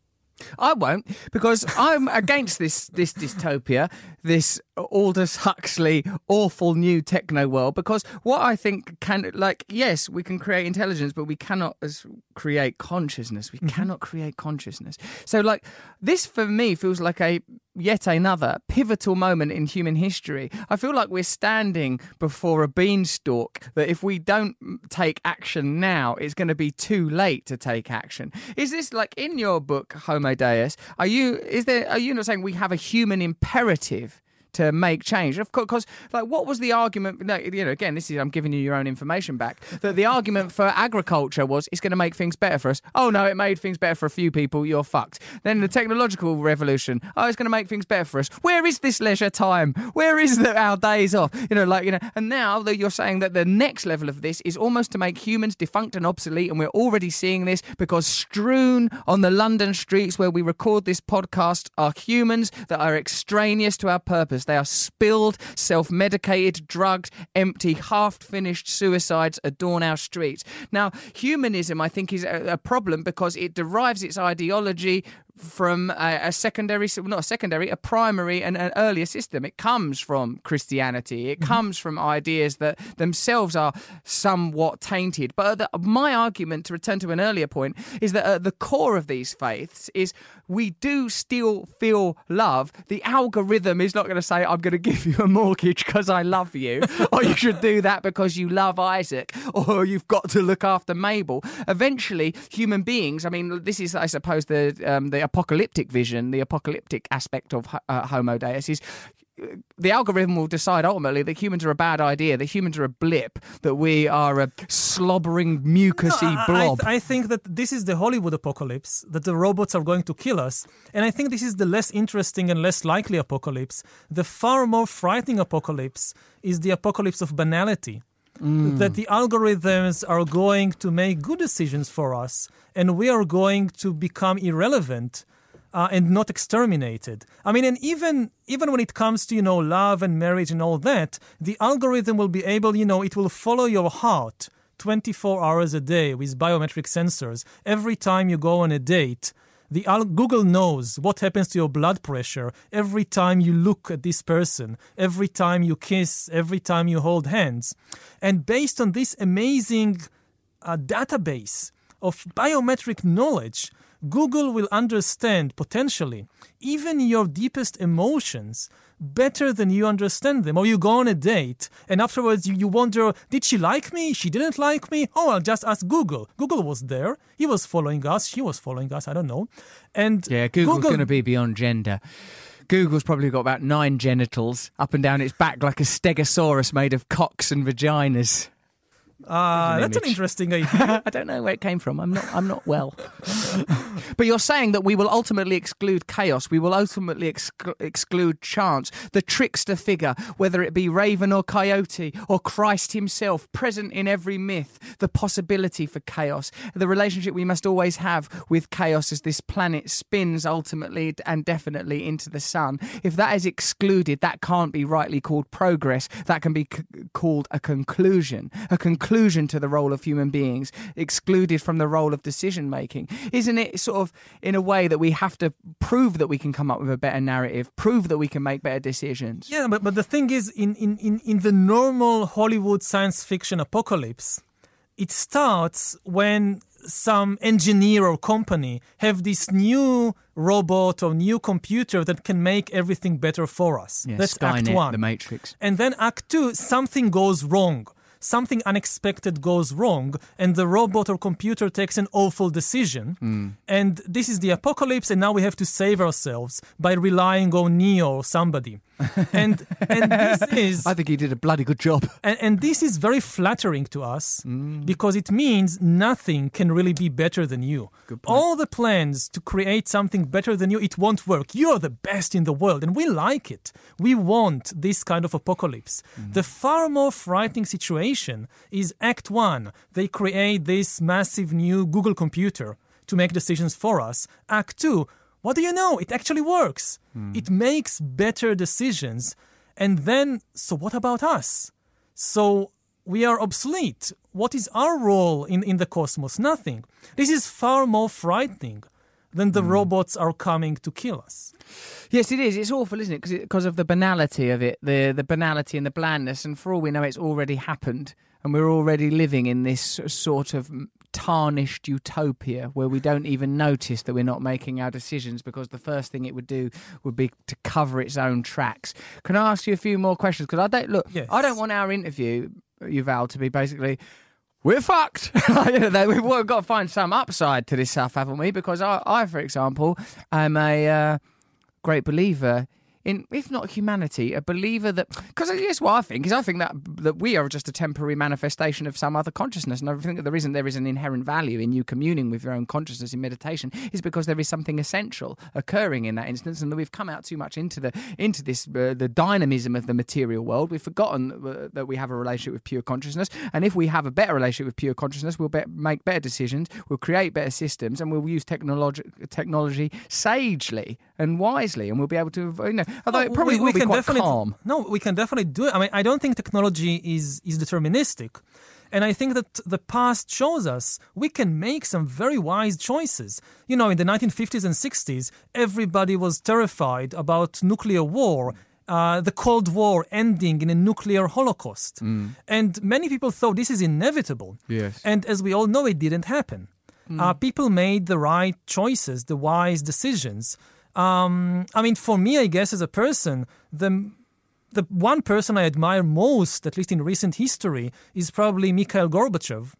I won't because I'm against this this dystopia, this Aldous Huxley awful new techno world. Because what I think can like yes, we can create intelligence, but we cannot as create consciousness. We mm-hmm. cannot create consciousness. So like this for me feels like a yet another pivotal moment in human history. I feel like we're standing before a beanstalk that if we don't take action now, it's going to be too late to take action. Is this like in your book Homo Deus? Are you is there are you not saying we have a human imperative? To make change, of course, like, what was the argument? No, you know, again, this is I'm giving you your own information back. That the argument for agriculture was it's going to make things better for us. Oh no, it made things better for a few people. You're fucked. Then the technological revolution. Oh, it's going to make things better for us. Where is this leisure time? Where is the, our days off? You know, like you know. And now that you're saying that the next level of this is almost to make humans defunct and obsolete, and we're already seeing this because strewn on the London streets where we record this podcast are humans that are extraneous to our purpose. They are spilled, self medicated, drugged, empty, half finished suicides adorn our streets. Now, humanism, I think, is a, a problem because it derives its ideology from a, a secondary, not a secondary, a primary and an earlier system. It comes from Christianity. It comes from ideas that themselves are somewhat tainted. But the, my argument, to return to an earlier point, is that at the core of these faiths is we do still feel love. The algorithm is not going to say, I'm going to give you a mortgage because I love you, or you should do that because you love Isaac, or you've got to look after Mabel. Eventually, human beings, I mean, this is, I suppose, the, um, the apocalyptic vision, the apocalyptic aspect of uh, Homo Deus is the algorithm will decide ultimately that humans are a bad idea, that humans are a blip, that we are a slobbering, mucusy No, I- blob. I, I think that this is the Hollywood apocalypse, that the robots are going to kill us. And I think this is the less interesting and less likely apocalypse. The far more frightening apocalypse is the apocalypse of banality. That the algorithms are going to make good decisions for us, and we are going to become irrelevant uh, and not exterminated. I mean, and even even when it comes to you know love and marriage and all that, the algorithm will be able, you know, it will follow your heart 24 hours a day with biometric sensors. Every time you go on a date, the Google knows what happens to your blood pressure every time you look at this person, every time you kiss, every time you hold hands. And based on this amazing uh, database of biometric knowledge, Google will understand potentially even your deepest emotions better than you understand them. Or you go on a date and afterwards you, you wonder, did she like me? She didn't like me? Oh, I'll just ask Google. Google was there. He was following us. She was following us. I don't know. And Yeah, Google's Google- going to be beyond gender. Google's probably got about nine genitals up and down its back like a stegosaurus made of cocks and vaginas. Ah, that's an interesting idea. I don't know where it came from. I'm not. I'm not well. but you're saying that we will ultimately exclude chaos. We will ultimately exclu- exclude chance. The trickster figure, whether it be Raven or Coyote or Christ himself, present in every myth. The possibility for chaos. The relationship we must always have with chaos as this planet spins ultimately and definitely into the sun. If that is excluded, that can't be rightly called progress. That can be c- called a conclusion. A conclusion to the role of human beings, excluded from the role of decision making. Isn't it sort of in a way that we have to prove that we can come up with a better narrative, prove that we can make better decisions? Yeah, but, but the thing is, in, in, in, in the normal Hollywood science fiction apocalypse, it starts when some engineer or company have this new robot or new computer that can make everything better for us. Yeah, That's Skynet, Act One. the Matrix. And then Act Two, something goes wrong. Something unexpected goes wrong, and the robot or computer takes an awful decision. Hmm. And this is the apocalypse, and now we have to save ourselves by relying on Neo or somebody. and and this is I think he did a bloody good job. and, and this is very flattering to us Mm. because it means nothing can really be better than you. All the plans to create something better than you, it won't work. You're the best in the world, and we like it. We want this kind of apocalypse. Mm. The far more frightening situation is Act One. They create this massive new Google computer to make decisions for us. Act Two, what do you know? It actually works. Hmm. It makes better decisions. And then, so what about us? So we are obsolete. What is our role in, in the cosmos? Nothing. This is far more frightening than the hmm. robots are coming to kill us. Yes, it is. It's awful, isn't it? Because of the banality of it, the the banality and the blandness. And for all we know, it's already happened, and we're already living in this sort of tarnished utopia where we don't even notice that we're not making our decisions because the first thing it would do would be to cover its own tracks. Can I ask you a few more questions? Because I don't look. Yes. I don't want our interview, Yuval, to be basically. We're fucked. you know, we've got to find some upside to this stuff, haven't we? Because I, I for example, am a uh, great believer in, if not humanity, a believer that because here's what I think is I think that that we are just a temporary manifestation of some other consciousness, and I think that the reason there is an inherent value in you communing with your own consciousness in meditation is because there is something essential occurring in that instance, and that we've come out too much into the into this uh, the dynamism of the material world. We've forgotten uh, that we have a relationship with pure consciousness, and if we have a better relationship with pure consciousness, we'll be- make better decisions, we'll create better systems, and we'll use technology technology sagely and wisely, and we'll be able to you know. Although it probably we, will we be can quite definitely, calm. No, we can definitely do it. I mean, I don't think technology is is deterministic. And I think that the past shows us we can make some very wise choices. You know, in the 1950s and 60s, everybody was terrified about nuclear war. Uh, the Cold War ending in a nuclear holocaust. And many people thought this is inevitable. Yes. And as we all know, it didn't happen. Uh, people made the right choices, the wise decisions. Um, I mean, for me, I guess as a person, the the one person I admire most, at least in recent history, is probably Mikhail Gorbachev.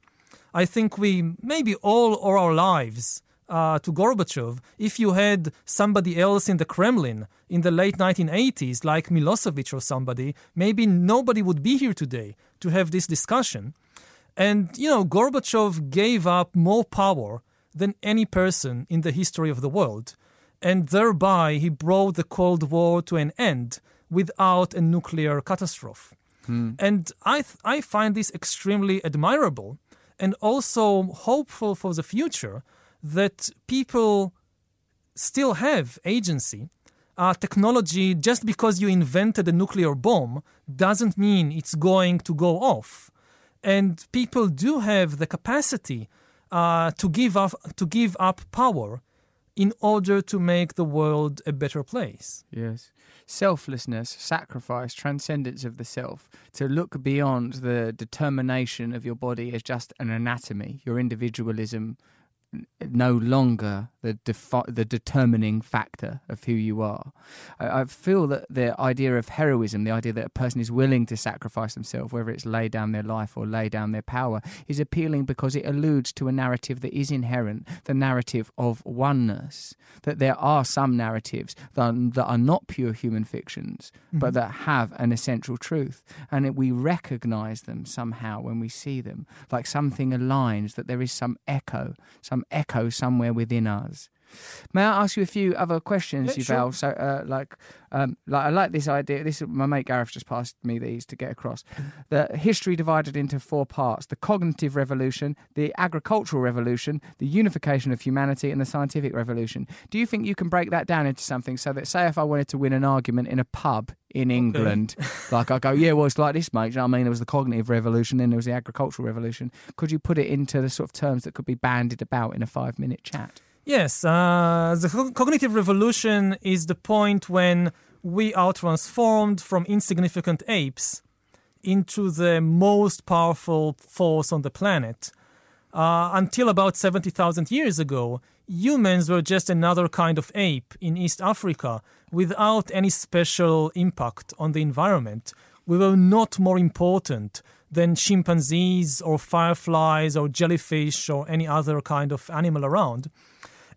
I think we maybe all owe our lives uh, to Gorbachev. If you had somebody else in the Kremlin in the late 1980s, like Milosevic or somebody, maybe nobody would be here today to have this discussion. And, you know, Gorbachev gave up more power than any person in the history of the world. And thereby, he brought the Cold War to an end without a nuclear catastrophe. And I, th- I find this extremely admirable and also hopeful for the future that people still have agency. Uh, technology, just because you invented a nuclear bomb, doesn't mean it's going to go off. And people do have the capacity uh, to give up to give up power in order to make the world a better place. Yes. Selflessness, sacrifice, transcendence of the self, to look beyond the determination of your body as just an anatomy, your individualism no longer the defi- the determining factor of who you are. I, I feel that the idea of heroism, the idea that a person is willing to sacrifice themselves, whether it's lay down their life or lay down their power, is appealing because it alludes to a narrative that is inherent, the narrative of oneness. That there are some narratives that are, that are not pure human fictions, but mm-hmm. that have an essential truth, and we recognize them somehow when we see them, like something aligns, that there is some echo, some echo somewhere within us. May I ask you a few other questions, Yeah, Yuval? So, uh, like, um, like I like this idea. This my mate Gareth just passed me these to get across. The history divided into four parts: the cognitive revolution, the agricultural revolution, the unification of humanity, and the scientific revolution. Do you think you can break that down into something so that, say, if I wanted to win an argument in a pub in England, like I go, yeah, well, it's like this, mate. Do you know what I mean? There was the cognitive revolution, then there was the agricultural revolution. Could you put it into the sort of terms that could be bandied about in a five-minute chat? Yes, uh, the cognitive revolution is the point when we are transformed from insignificant apes into the most powerful force on the planet. Uh, until about 70,000 years ago, humans were just another kind of ape in East Africa without any special impact on the environment. We were not more important than chimpanzees or fireflies or jellyfish or any other kind of animal around.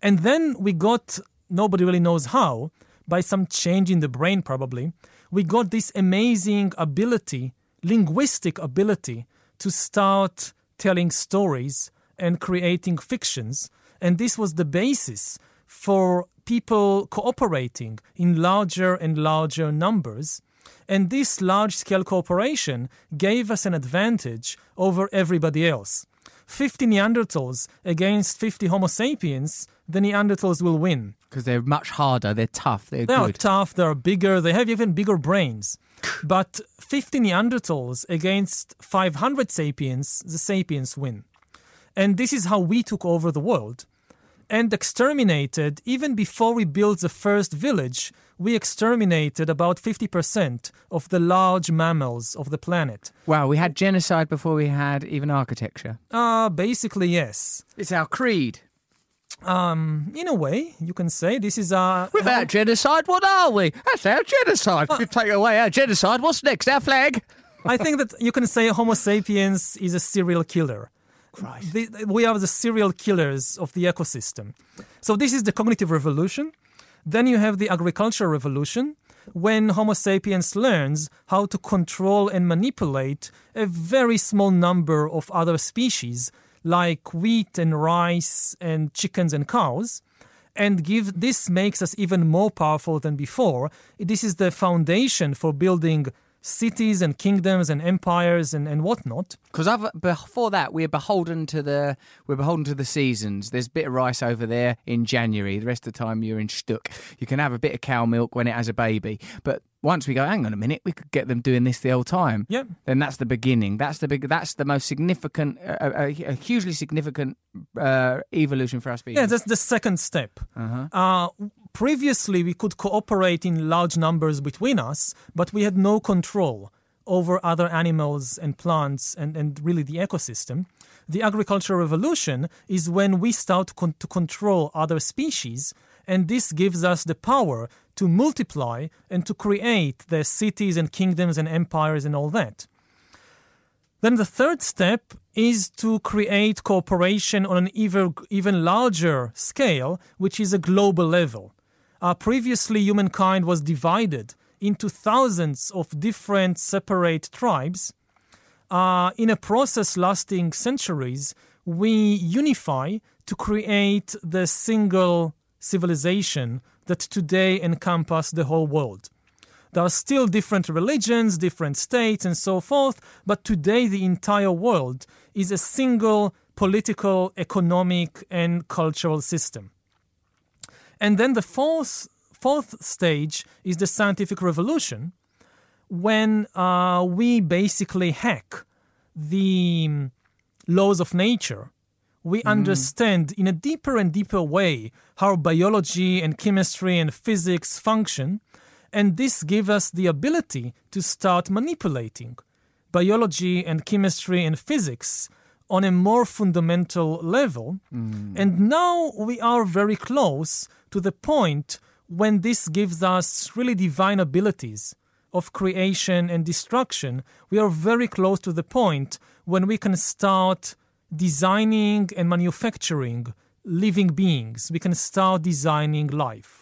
And then we got, nobody really knows how, by some change in the brain probably, we got this amazing ability, linguistic ability, to start telling stories and creating fictions. And this was the basis for people cooperating in larger and larger numbers. And this large scale cooperation gave us an advantage over everybody else. 50 Neanderthals against 50 Homo sapiens, the Neanderthals will win. Because they're much harder, they're tough, they're They are tough, they are bigger, they have even bigger brains. But 50 Neanderthals against 500 sapiens, the sapiens win. And this is how we took over the world. And exterminated, even before we built the first village, we exterminated about 50% of the large mammals of the planet. Wow, we had genocide before we had even architecture. Uh, basically, yes. It's our creed. Um, in a way, you can say this is our. Without genocide, what are we? That's our genocide. If you take away our genocide, what's next? Our flag? I think that you can say Homo sapiens is a serial killer. Christ. The, we are the serial killers of the ecosystem. So this is the cognitive revolution. Then you have the agricultural revolution, when Homo sapiens learns how to control and manipulate a very small number of other species like wheat and rice and chickens and cows and give this makes us even more powerful than before this is the foundation for building cities and kingdoms and empires and, and whatnot. Because before that, we're beholden to the we're beholden to the seasons. There's a bit of rice over there in January. The rest of the time, you're in Stuck. You can have a bit of cow milk when it has a baby, but once we go, hang on a minute, we could get them doing this the whole time. Yep. Then that's the beginning. That's the big. That's the most significant, uh, a, a, hugely significant uh, evolution for our species. Yeah, that's the second step. Uh-huh. Uh, previously, we could cooperate in large numbers between us, but we had no control over other animals and plants and, and really the ecosystem. The agricultural revolution is when we start con- to control other species, and this gives us the power to multiply and to create their cities and kingdoms and empires and all that. Then the third step is to create cooperation on an even, even larger scale, which is a global level. Uh, previously, humankind was divided into thousands of different separate tribes. Uh, in a process lasting centuries, we unify to create the single civilization that today encompass the whole world. There are still different religions, different states, and so forth, but today the entire world is a single political, economic, and cultural system. And then the fourth, fourth stage is the scientific revolution, when uh, we basically hack the laws of nature we mm. understand in a deeper and deeper way how biology and chemistry and physics function, and this gives us the ability to start manipulating biology and chemistry and physics on a more fundamental level. Mm. And now we are very close to the point when this gives us really divine abilities of creation and destruction. We are very close to the point when we can start designing and manufacturing living beings. We can start designing life.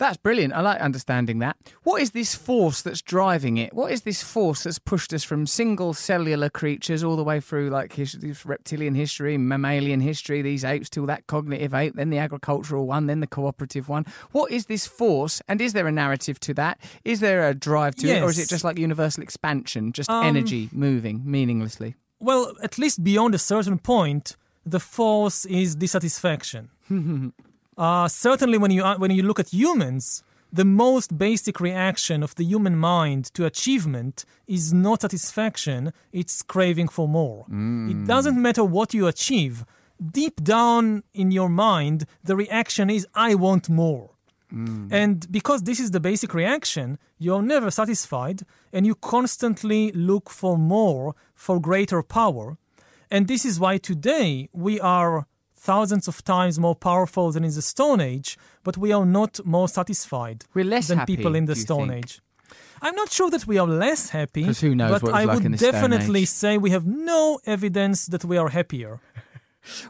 That's brilliant. I like understanding that. What is this force that's driving it? What is this force that's pushed us from single cellular creatures all the way through like history, reptilian history, mammalian history, these apes till that cognitive ape, then the agricultural one, then the cooperative one? What is this force? And is there a narrative to that? Is there a drive to yes. it? Or is it just like universal expansion, just um, energy moving meaninglessly? Well, at least beyond a certain point, the force is dissatisfaction. uh, certainly, when you uh, when you look at humans, the most basic reaction of the human mind to achievement is not satisfaction; it's craving for more. Mm. It doesn't matter what you achieve. Deep down in your mind, the reaction is "I want more." Mm. And because this is the basic reaction, you're never satisfied and you constantly look for more, for greater power. And this is why today we are thousands of times more powerful than in the Stone Age, but we are not more satisfied We're less than happy, people in the Stone think? Age. I'm not sure that we are less happy, who knows but I like would definitely say we have no evidence that we are happier.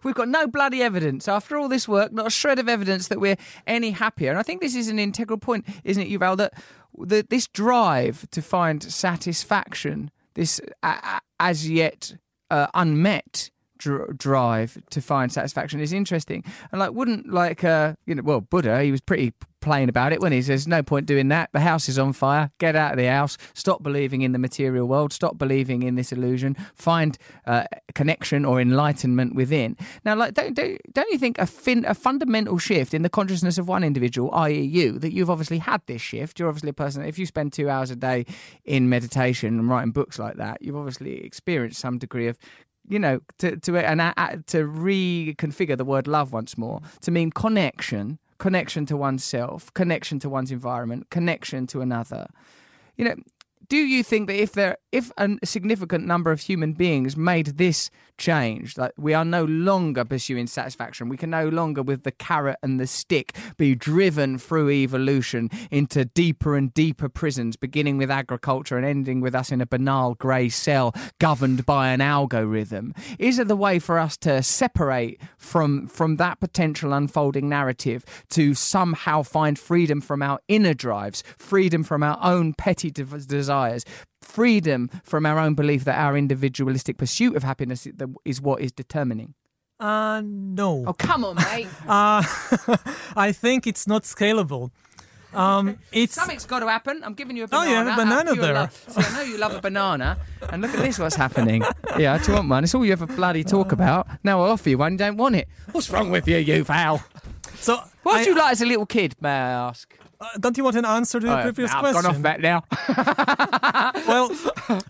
We've got no bloody evidence. After all this work, not a shred of evidence that we're any happier. And I think this is an integral point, isn't it, Yuval, that, that this drive to find satisfaction, this uh, as yet uh, unmet dr- drive to find satisfaction is interesting. And like, wouldn't like, uh, you know, well, Buddha, he was pretty plain about it when he says, No point doing that. The house is on fire. Get out of the house. Stop believing in the material world. Stop believing in this illusion. Find uh, connection or enlightenment within. Now, like, don't, don't, don't you think a, fin- a fundamental shift in the consciousness of one individual, i.e., you, that you've obviously had this shift? You're obviously a person, if you spend two hours a day in meditation and writing books like that, you've obviously experienced some degree of you know, to to and uh, to reconfigure the word love once more to mean connection connection to oneself, connection to one's environment, connection to another. You know, do you think that if there if a significant number of human beings made this change that we are no longer pursuing satisfaction we can no longer with the carrot and the stick be driven through evolution into deeper and deeper prisons beginning with agriculture and ending with us in a banal grey cell governed by an algorithm? Is it the way for us to separate from from that potential unfolding narrative to somehow find freedom from our inner drives freedom from our own petty desires desires, freedom from our own belief that our individualistic pursuit of happiness is what is determining? Uh, no. Oh, come on, mate. uh, I think it's not scalable. Um, it's Something's got to happen. I'm giving you a banana. Oh, banana. you have a banana there. love. See, I know you love a banana, and look at this. What's happening? Yeah, I do you want one? It's all you ever bloody talk about. Now I'll offer you one. You don't want it. What's wrong with you, you foul? so. What I- did you like as a little kid? May I ask? Uh, don't you want an answer to the Oh, previous I've question? gone off that now. Well,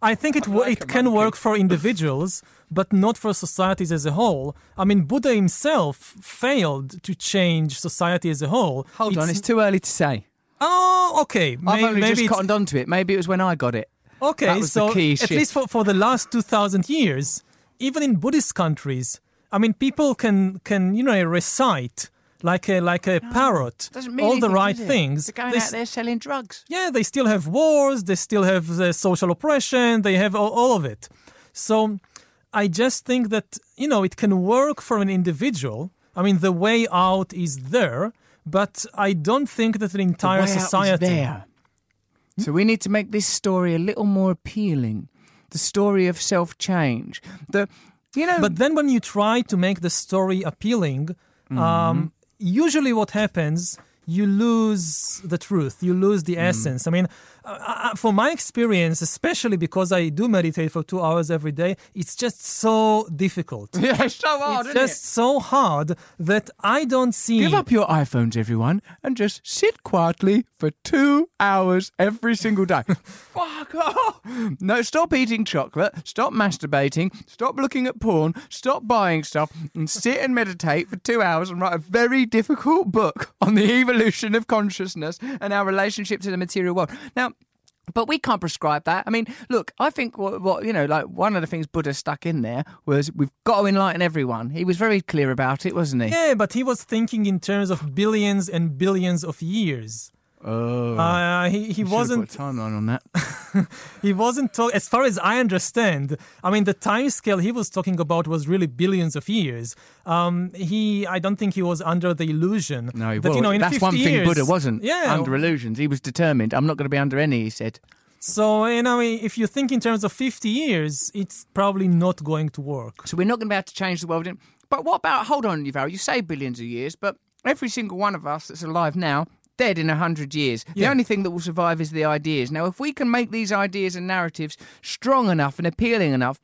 I think it wo- it can work for individuals, but not for societies as a whole. I mean, Buddha himself failed to change society as a whole. Hold on, it's too early to say. Oh, okay. I've May- only maybe just it's- cottoned onto it. Maybe it was when I got it. Okay, That was the so at shift. least for, for the last 2000 years, even in Buddhist countries, I mean, people can, can you know, recite like a, like a parrot Doesn't mean all the right things. They're going They out there selling drugs. yeah, they still have wars, they still have the social oppression, they have all, all of it. So I just think that, you know, it can work for an individual. I mean, the way out is there, but I don't think that an entire is society. there. So we need to make this story a little more appealing. The story of self-change. The, you know, But then when you try to make the story appealing, Mm-hmm. um, usually what happens, you lose the truth, you lose Mm. the essence. I mean, uh, uh, from my experience, especially because I do meditate for two hours every day, it's just so difficult. yeah, it's so hard, it's just so hard that I don't see. Give up your iPhones, everyone, and just sit quietly for two hours every single day. Fuck off! No, stop eating chocolate, stop masturbating, stop looking at porn, stop buying stuff, and sit and meditate for two hours and write a very difficult book on the evolution of consciousness and our relationship to the material world. Now, but we can't prescribe that. I mean, look, I think what, what you know, like one of the things Buddha stuck in there was we've got to enlighten everyone. He was very clear about it, wasn't he? Yeah, but he was thinking in terms of billions and billions of years. Oh. Uh, he he wasn't timeline on that. He wasn't talking, as far as I understand. I mean, the time scale he was talking about was really billions of years. Um, he, I don't think he was under the illusion No, he that you know in That's 50 one thing years, Buddha wasn't. Yeah. Under illusions. He was determined. I'm not going to be under any, he said. so you know, if you think in terms of 50 years, it's probably not going to work. So we're not going to be able to change the world. But what about, hold on, Yuval, you say billions of years, but every single one of us that's alive now, dead in a hundred years. The only thing that will survive is the ideas. Now, if we can make these ideas and narratives strong enough and appealing enough,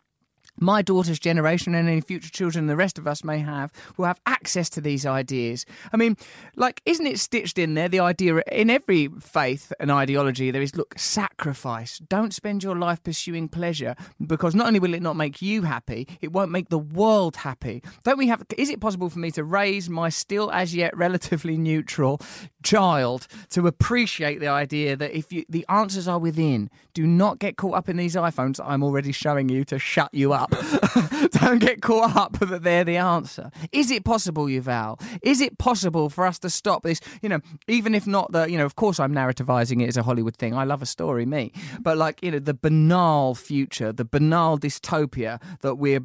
my daughter's generation and any future children the rest of us may have will have access to these ideas. I mean, like, isn't it stitched in there the idea in every faith and ideology there is look, sacrifice. Don't spend your life pursuing pleasure because not only will it not make you happy, it won't make the world happy. Don't we have, is it possible for me to raise my still as yet relatively neutral child to appreciate the idea that if you, the answers are within, do not get caught up in these iPhones I'm already showing you to shut you up. Don't get caught up that they're the answer. Is it possible, Yuval? Is it possible for us to stop this? You know, even if not the, you know, of course I'm narrativizing it as a Hollywood thing. I love a story, me. But like, you know, the banal future, the banal dystopia that we're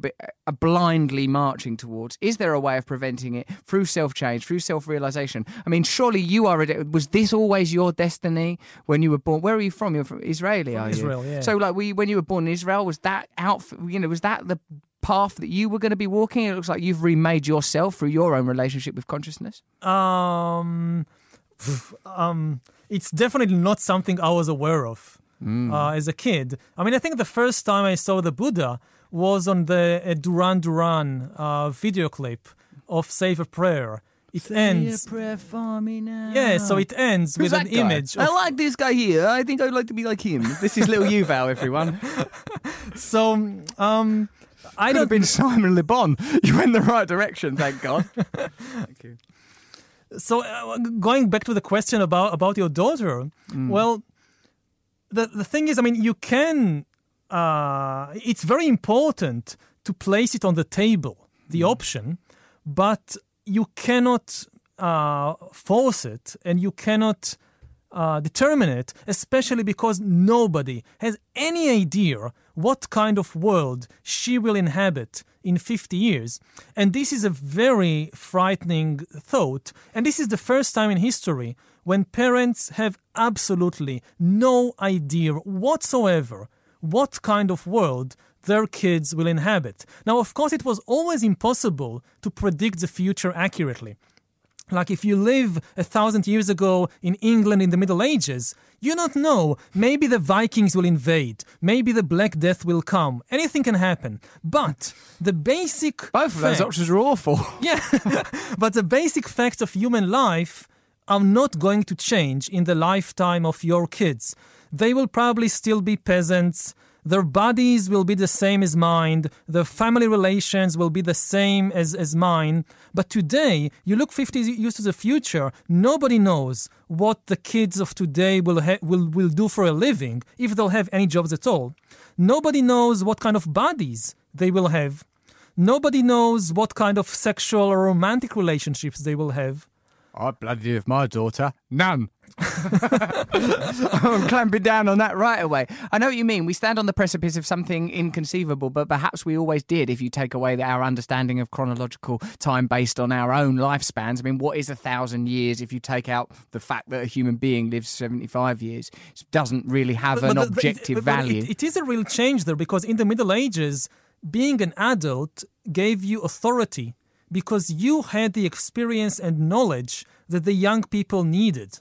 uh, blindly marching towards. Is there a way of preventing it through self change, through self realization? I mean, surely you are. a- Was this always your destiny when you were born? Where are you from? You're from Israeli, are you? Israel, yeah. So, like, you, when you were born in Israel, was that out? You know, was that the path that you were going to be walking? It looks like you've remade yourself through your own relationship with consciousness. Um, um, it's definitely not something I was aware of Hmm. uh, as a kid. I mean, I think the first time I saw the Buddha was on the uh, Duran Duran uh, video clip of Save a Prayer. It ends. prayer for me now. Yeah, so it ends with an image. Of, like this guy here. I think I'd like to be like him. This is little Yuval, everyone. so um, I Could have don't. been Simon Le Bon. You went the right direction, thank God. thank you. So uh, going back to the question about about your daughter, Mm. well, the the thing is, I mean, you can. Uh, it's very important to place it on the table, the Mm. option, but you cannot uh, force it, and you cannot uh, determine it, especially because nobody has any idea what kind of world she will inhabit in 50 years. And this is a very frightening thought. And this is the first time in history when parents have absolutely no idea whatsoever what kind of world their kids will inhabit. Now, of course, it was always impossible to predict the future accurately. Like if you live a thousand years ago in England in the Middle Ages, you don't know. Maybe the Vikings will invade. Maybe the Black Death will come. Anything can happen. But the basic Both of those options are awful. yeah, but the basic facts of human life are not going to change in the lifetime of your kids. They will probably still be peasants. Their bodies will be the same as mine. Their family relations will be the same as, as mine. But today, you look 50 years to the future, nobody knows what the kids of today will, ha- will, will do for a living, if they'll have any jobs at all. Nobody knows what kind of bodies they will have. Nobody knows what kind of sexual or romantic relationships they will have. I bloody with my daughter. None. I'm clamping down on that right away. I know what you mean. We stand on the precipice of something inconceivable, but perhaps we always did if you take away our understanding of chronological time based on our own lifespans. I mean, what is a thousand years if you take out the fact that a human being lives 75 years? It doesn't really have an But- but- but objective but- but value. It, it is a real change there because in the Middle Ages, being an adult gave you authority because you had the experience and knowledge that the young people needed.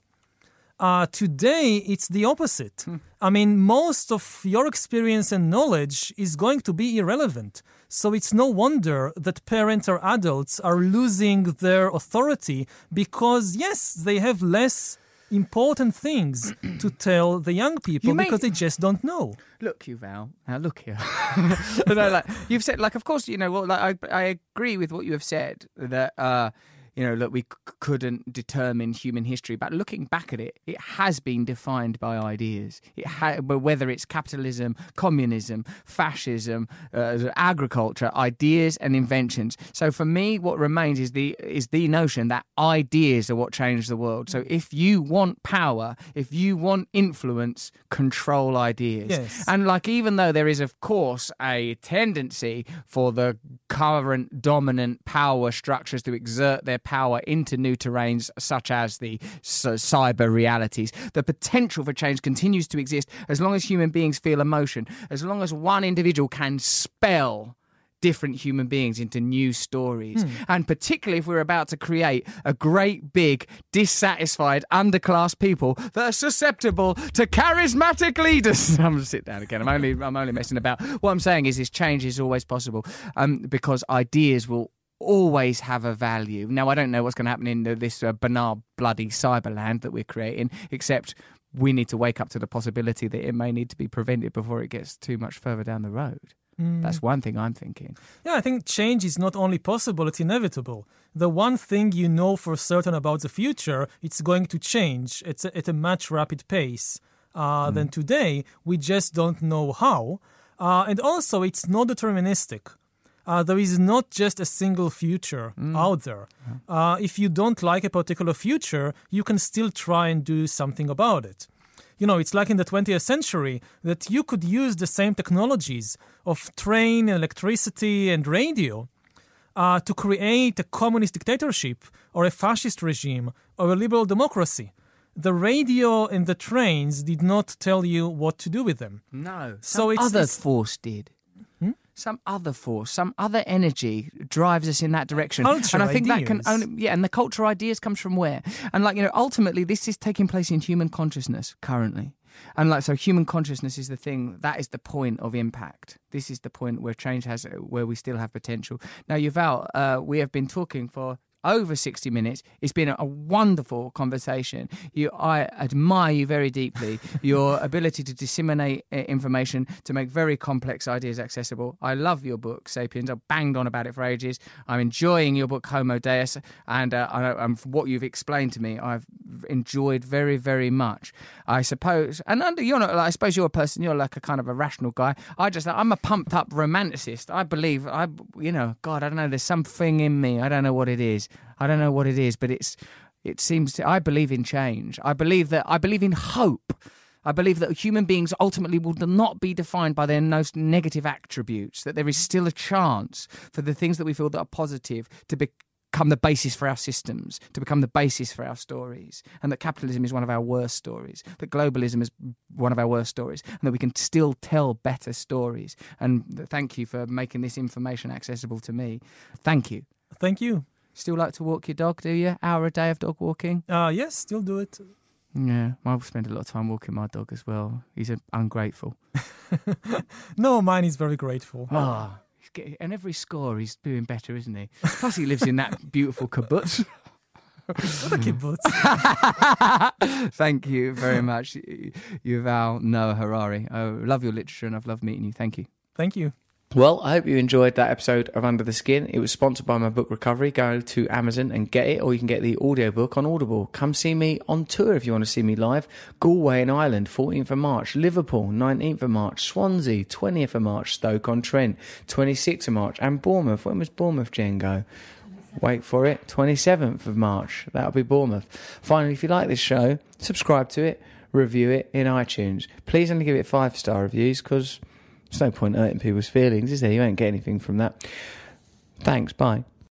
Uh, today, it's the opposite. I mean, most of your experience and knowledge is going to be irrelevant. So it's no wonder that parents or adults are losing their authority because, yes, they have less important things to tell the young people You may- because they just don't know. Look, Yuval. Now look here. no, like you've said, like of course you know. Well, like I, I agree with what you have said that uh, you know, look, we c- couldn't determine human history, but looking back at it, it has been defined by ideas. It ha- whether it's capitalism, communism, fascism, uh, agriculture, ideas and inventions. So for me, what remains is the is the notion that ideas are what change the world. So if you want power, if you want influence, control ideas. Yes. And like, even though there is, of course, a tendency for the current dominant power structures to exert their power into new terrains, such as the cyber realities, the potential for change continues to exist as long as human beings feel emotion, as long as one individual can spell different human beings into new stories. And particularly if we're about to create a great, big, dissatisfied, underclass people that are susceptible to charismatic leaders. I'm gonna sit down again. I'm only I'm only messing about. What I'm saying is this change is always possible. Um, because ideas will always have a value. Now I don't know what's going to happen in the, this uh, banal bloody cyberland that we're creating, except we need to wake up to the possibility that it may need to be prevented before it gets too much further down the road. That's one thing I'm thinking. Yeah, I think change is not only possible, it's inevitable. The one thing you know for certain about the future, it's going to change it's at a much rapid pace uh, than today. We just don't know how. Uh, and also, it's not deterministic. Uh, there is not just a single future out there. Uh, if you don't like a particular future, you can still try and do something about it you know, it's like in the 20th century that you could use the same technologies of train, electricity, and radio uh, to create a communist dictatorship or a fascist regime or a liberal democracy. The radio and the trains did not tell you what to do with them. No. So it's- other it's- force did. Some other force, some other energy drives us in that direction. Culture, and I think that can only yeah, and the culture ideas comes from where? And like, you know, ultimately this is taking place in human consciousness currently. And like so human consciousness is the thing that is the point of impact. This is the point where change has where we still have potential. Now Yuval, uh, we have been talking for over 60 minutes. It's been a wonderful conversation. You, I admire you very deeply. Your ability to disseminate uh, information, to make very complex ideas accessible. I love your book, Sapiens. I've banged on about it for ages. I'm enjoying your book, Homo Deus, and uh, I, from what you've explained to me, I've enjoyed very, very much. I suppose, and under you're not. Like, I suppose you're a person. You're like a kind of a rational guy. I just, I'm a pumped up romanticist. I believe, I, you know, God, I don't know. There's something in me. I don't know what it is. I don't know what it is, but it's. It seems to. I believe in change. I believe that. I believe in hope. I believe that human beings ultimately will not be defined by their most negative attributes. That there is still a chance for the things that we feel that are positive to become the basis for our systems, to become the basis for our stories, and that capitalism is one of our worst stories. That globalism is one of our worst stories, and that we can still tell better stories. And thank you for making this information accessible to me. Thank you. Thank you. Still like to walk your dog, do you? Hour a day of dog walking? Uh, yes, still do it. Yeah, I spend a lot of time walking my dog as well. He's a, ungrateful. No, mine is very grateful. Ah, and every score he's doing better, isn't he? Plus, he lives in that beautiful kibbutz. What a kibbutz. Thank you very much, Yuval Noah Harari. I love your literature and I've loved meeting you. Thank you. Thank you. Well, I hope you enjoyed that episode of Under the Skin. It was sponsored by my book Recovery. Go to Amazon and get it, or you can get the audiobook on Audible. Come see me on tour if you want to see me live. Galway in Ireland, 14th of March. Liverpool, 19th of March. Swansea, 20th of March. Stoke on Trent, 26th of March. And Bournemouth. When was Bournemouth, Jen, go? Wait for it. 27th of March. That'll be Bournemouth. Finally, if you like this show, subscribe to it, review it in iTunes. Please only give it five star reviews because there's no point hurting people's feelings, is there? You won't get anything from that. Thanks. Bye.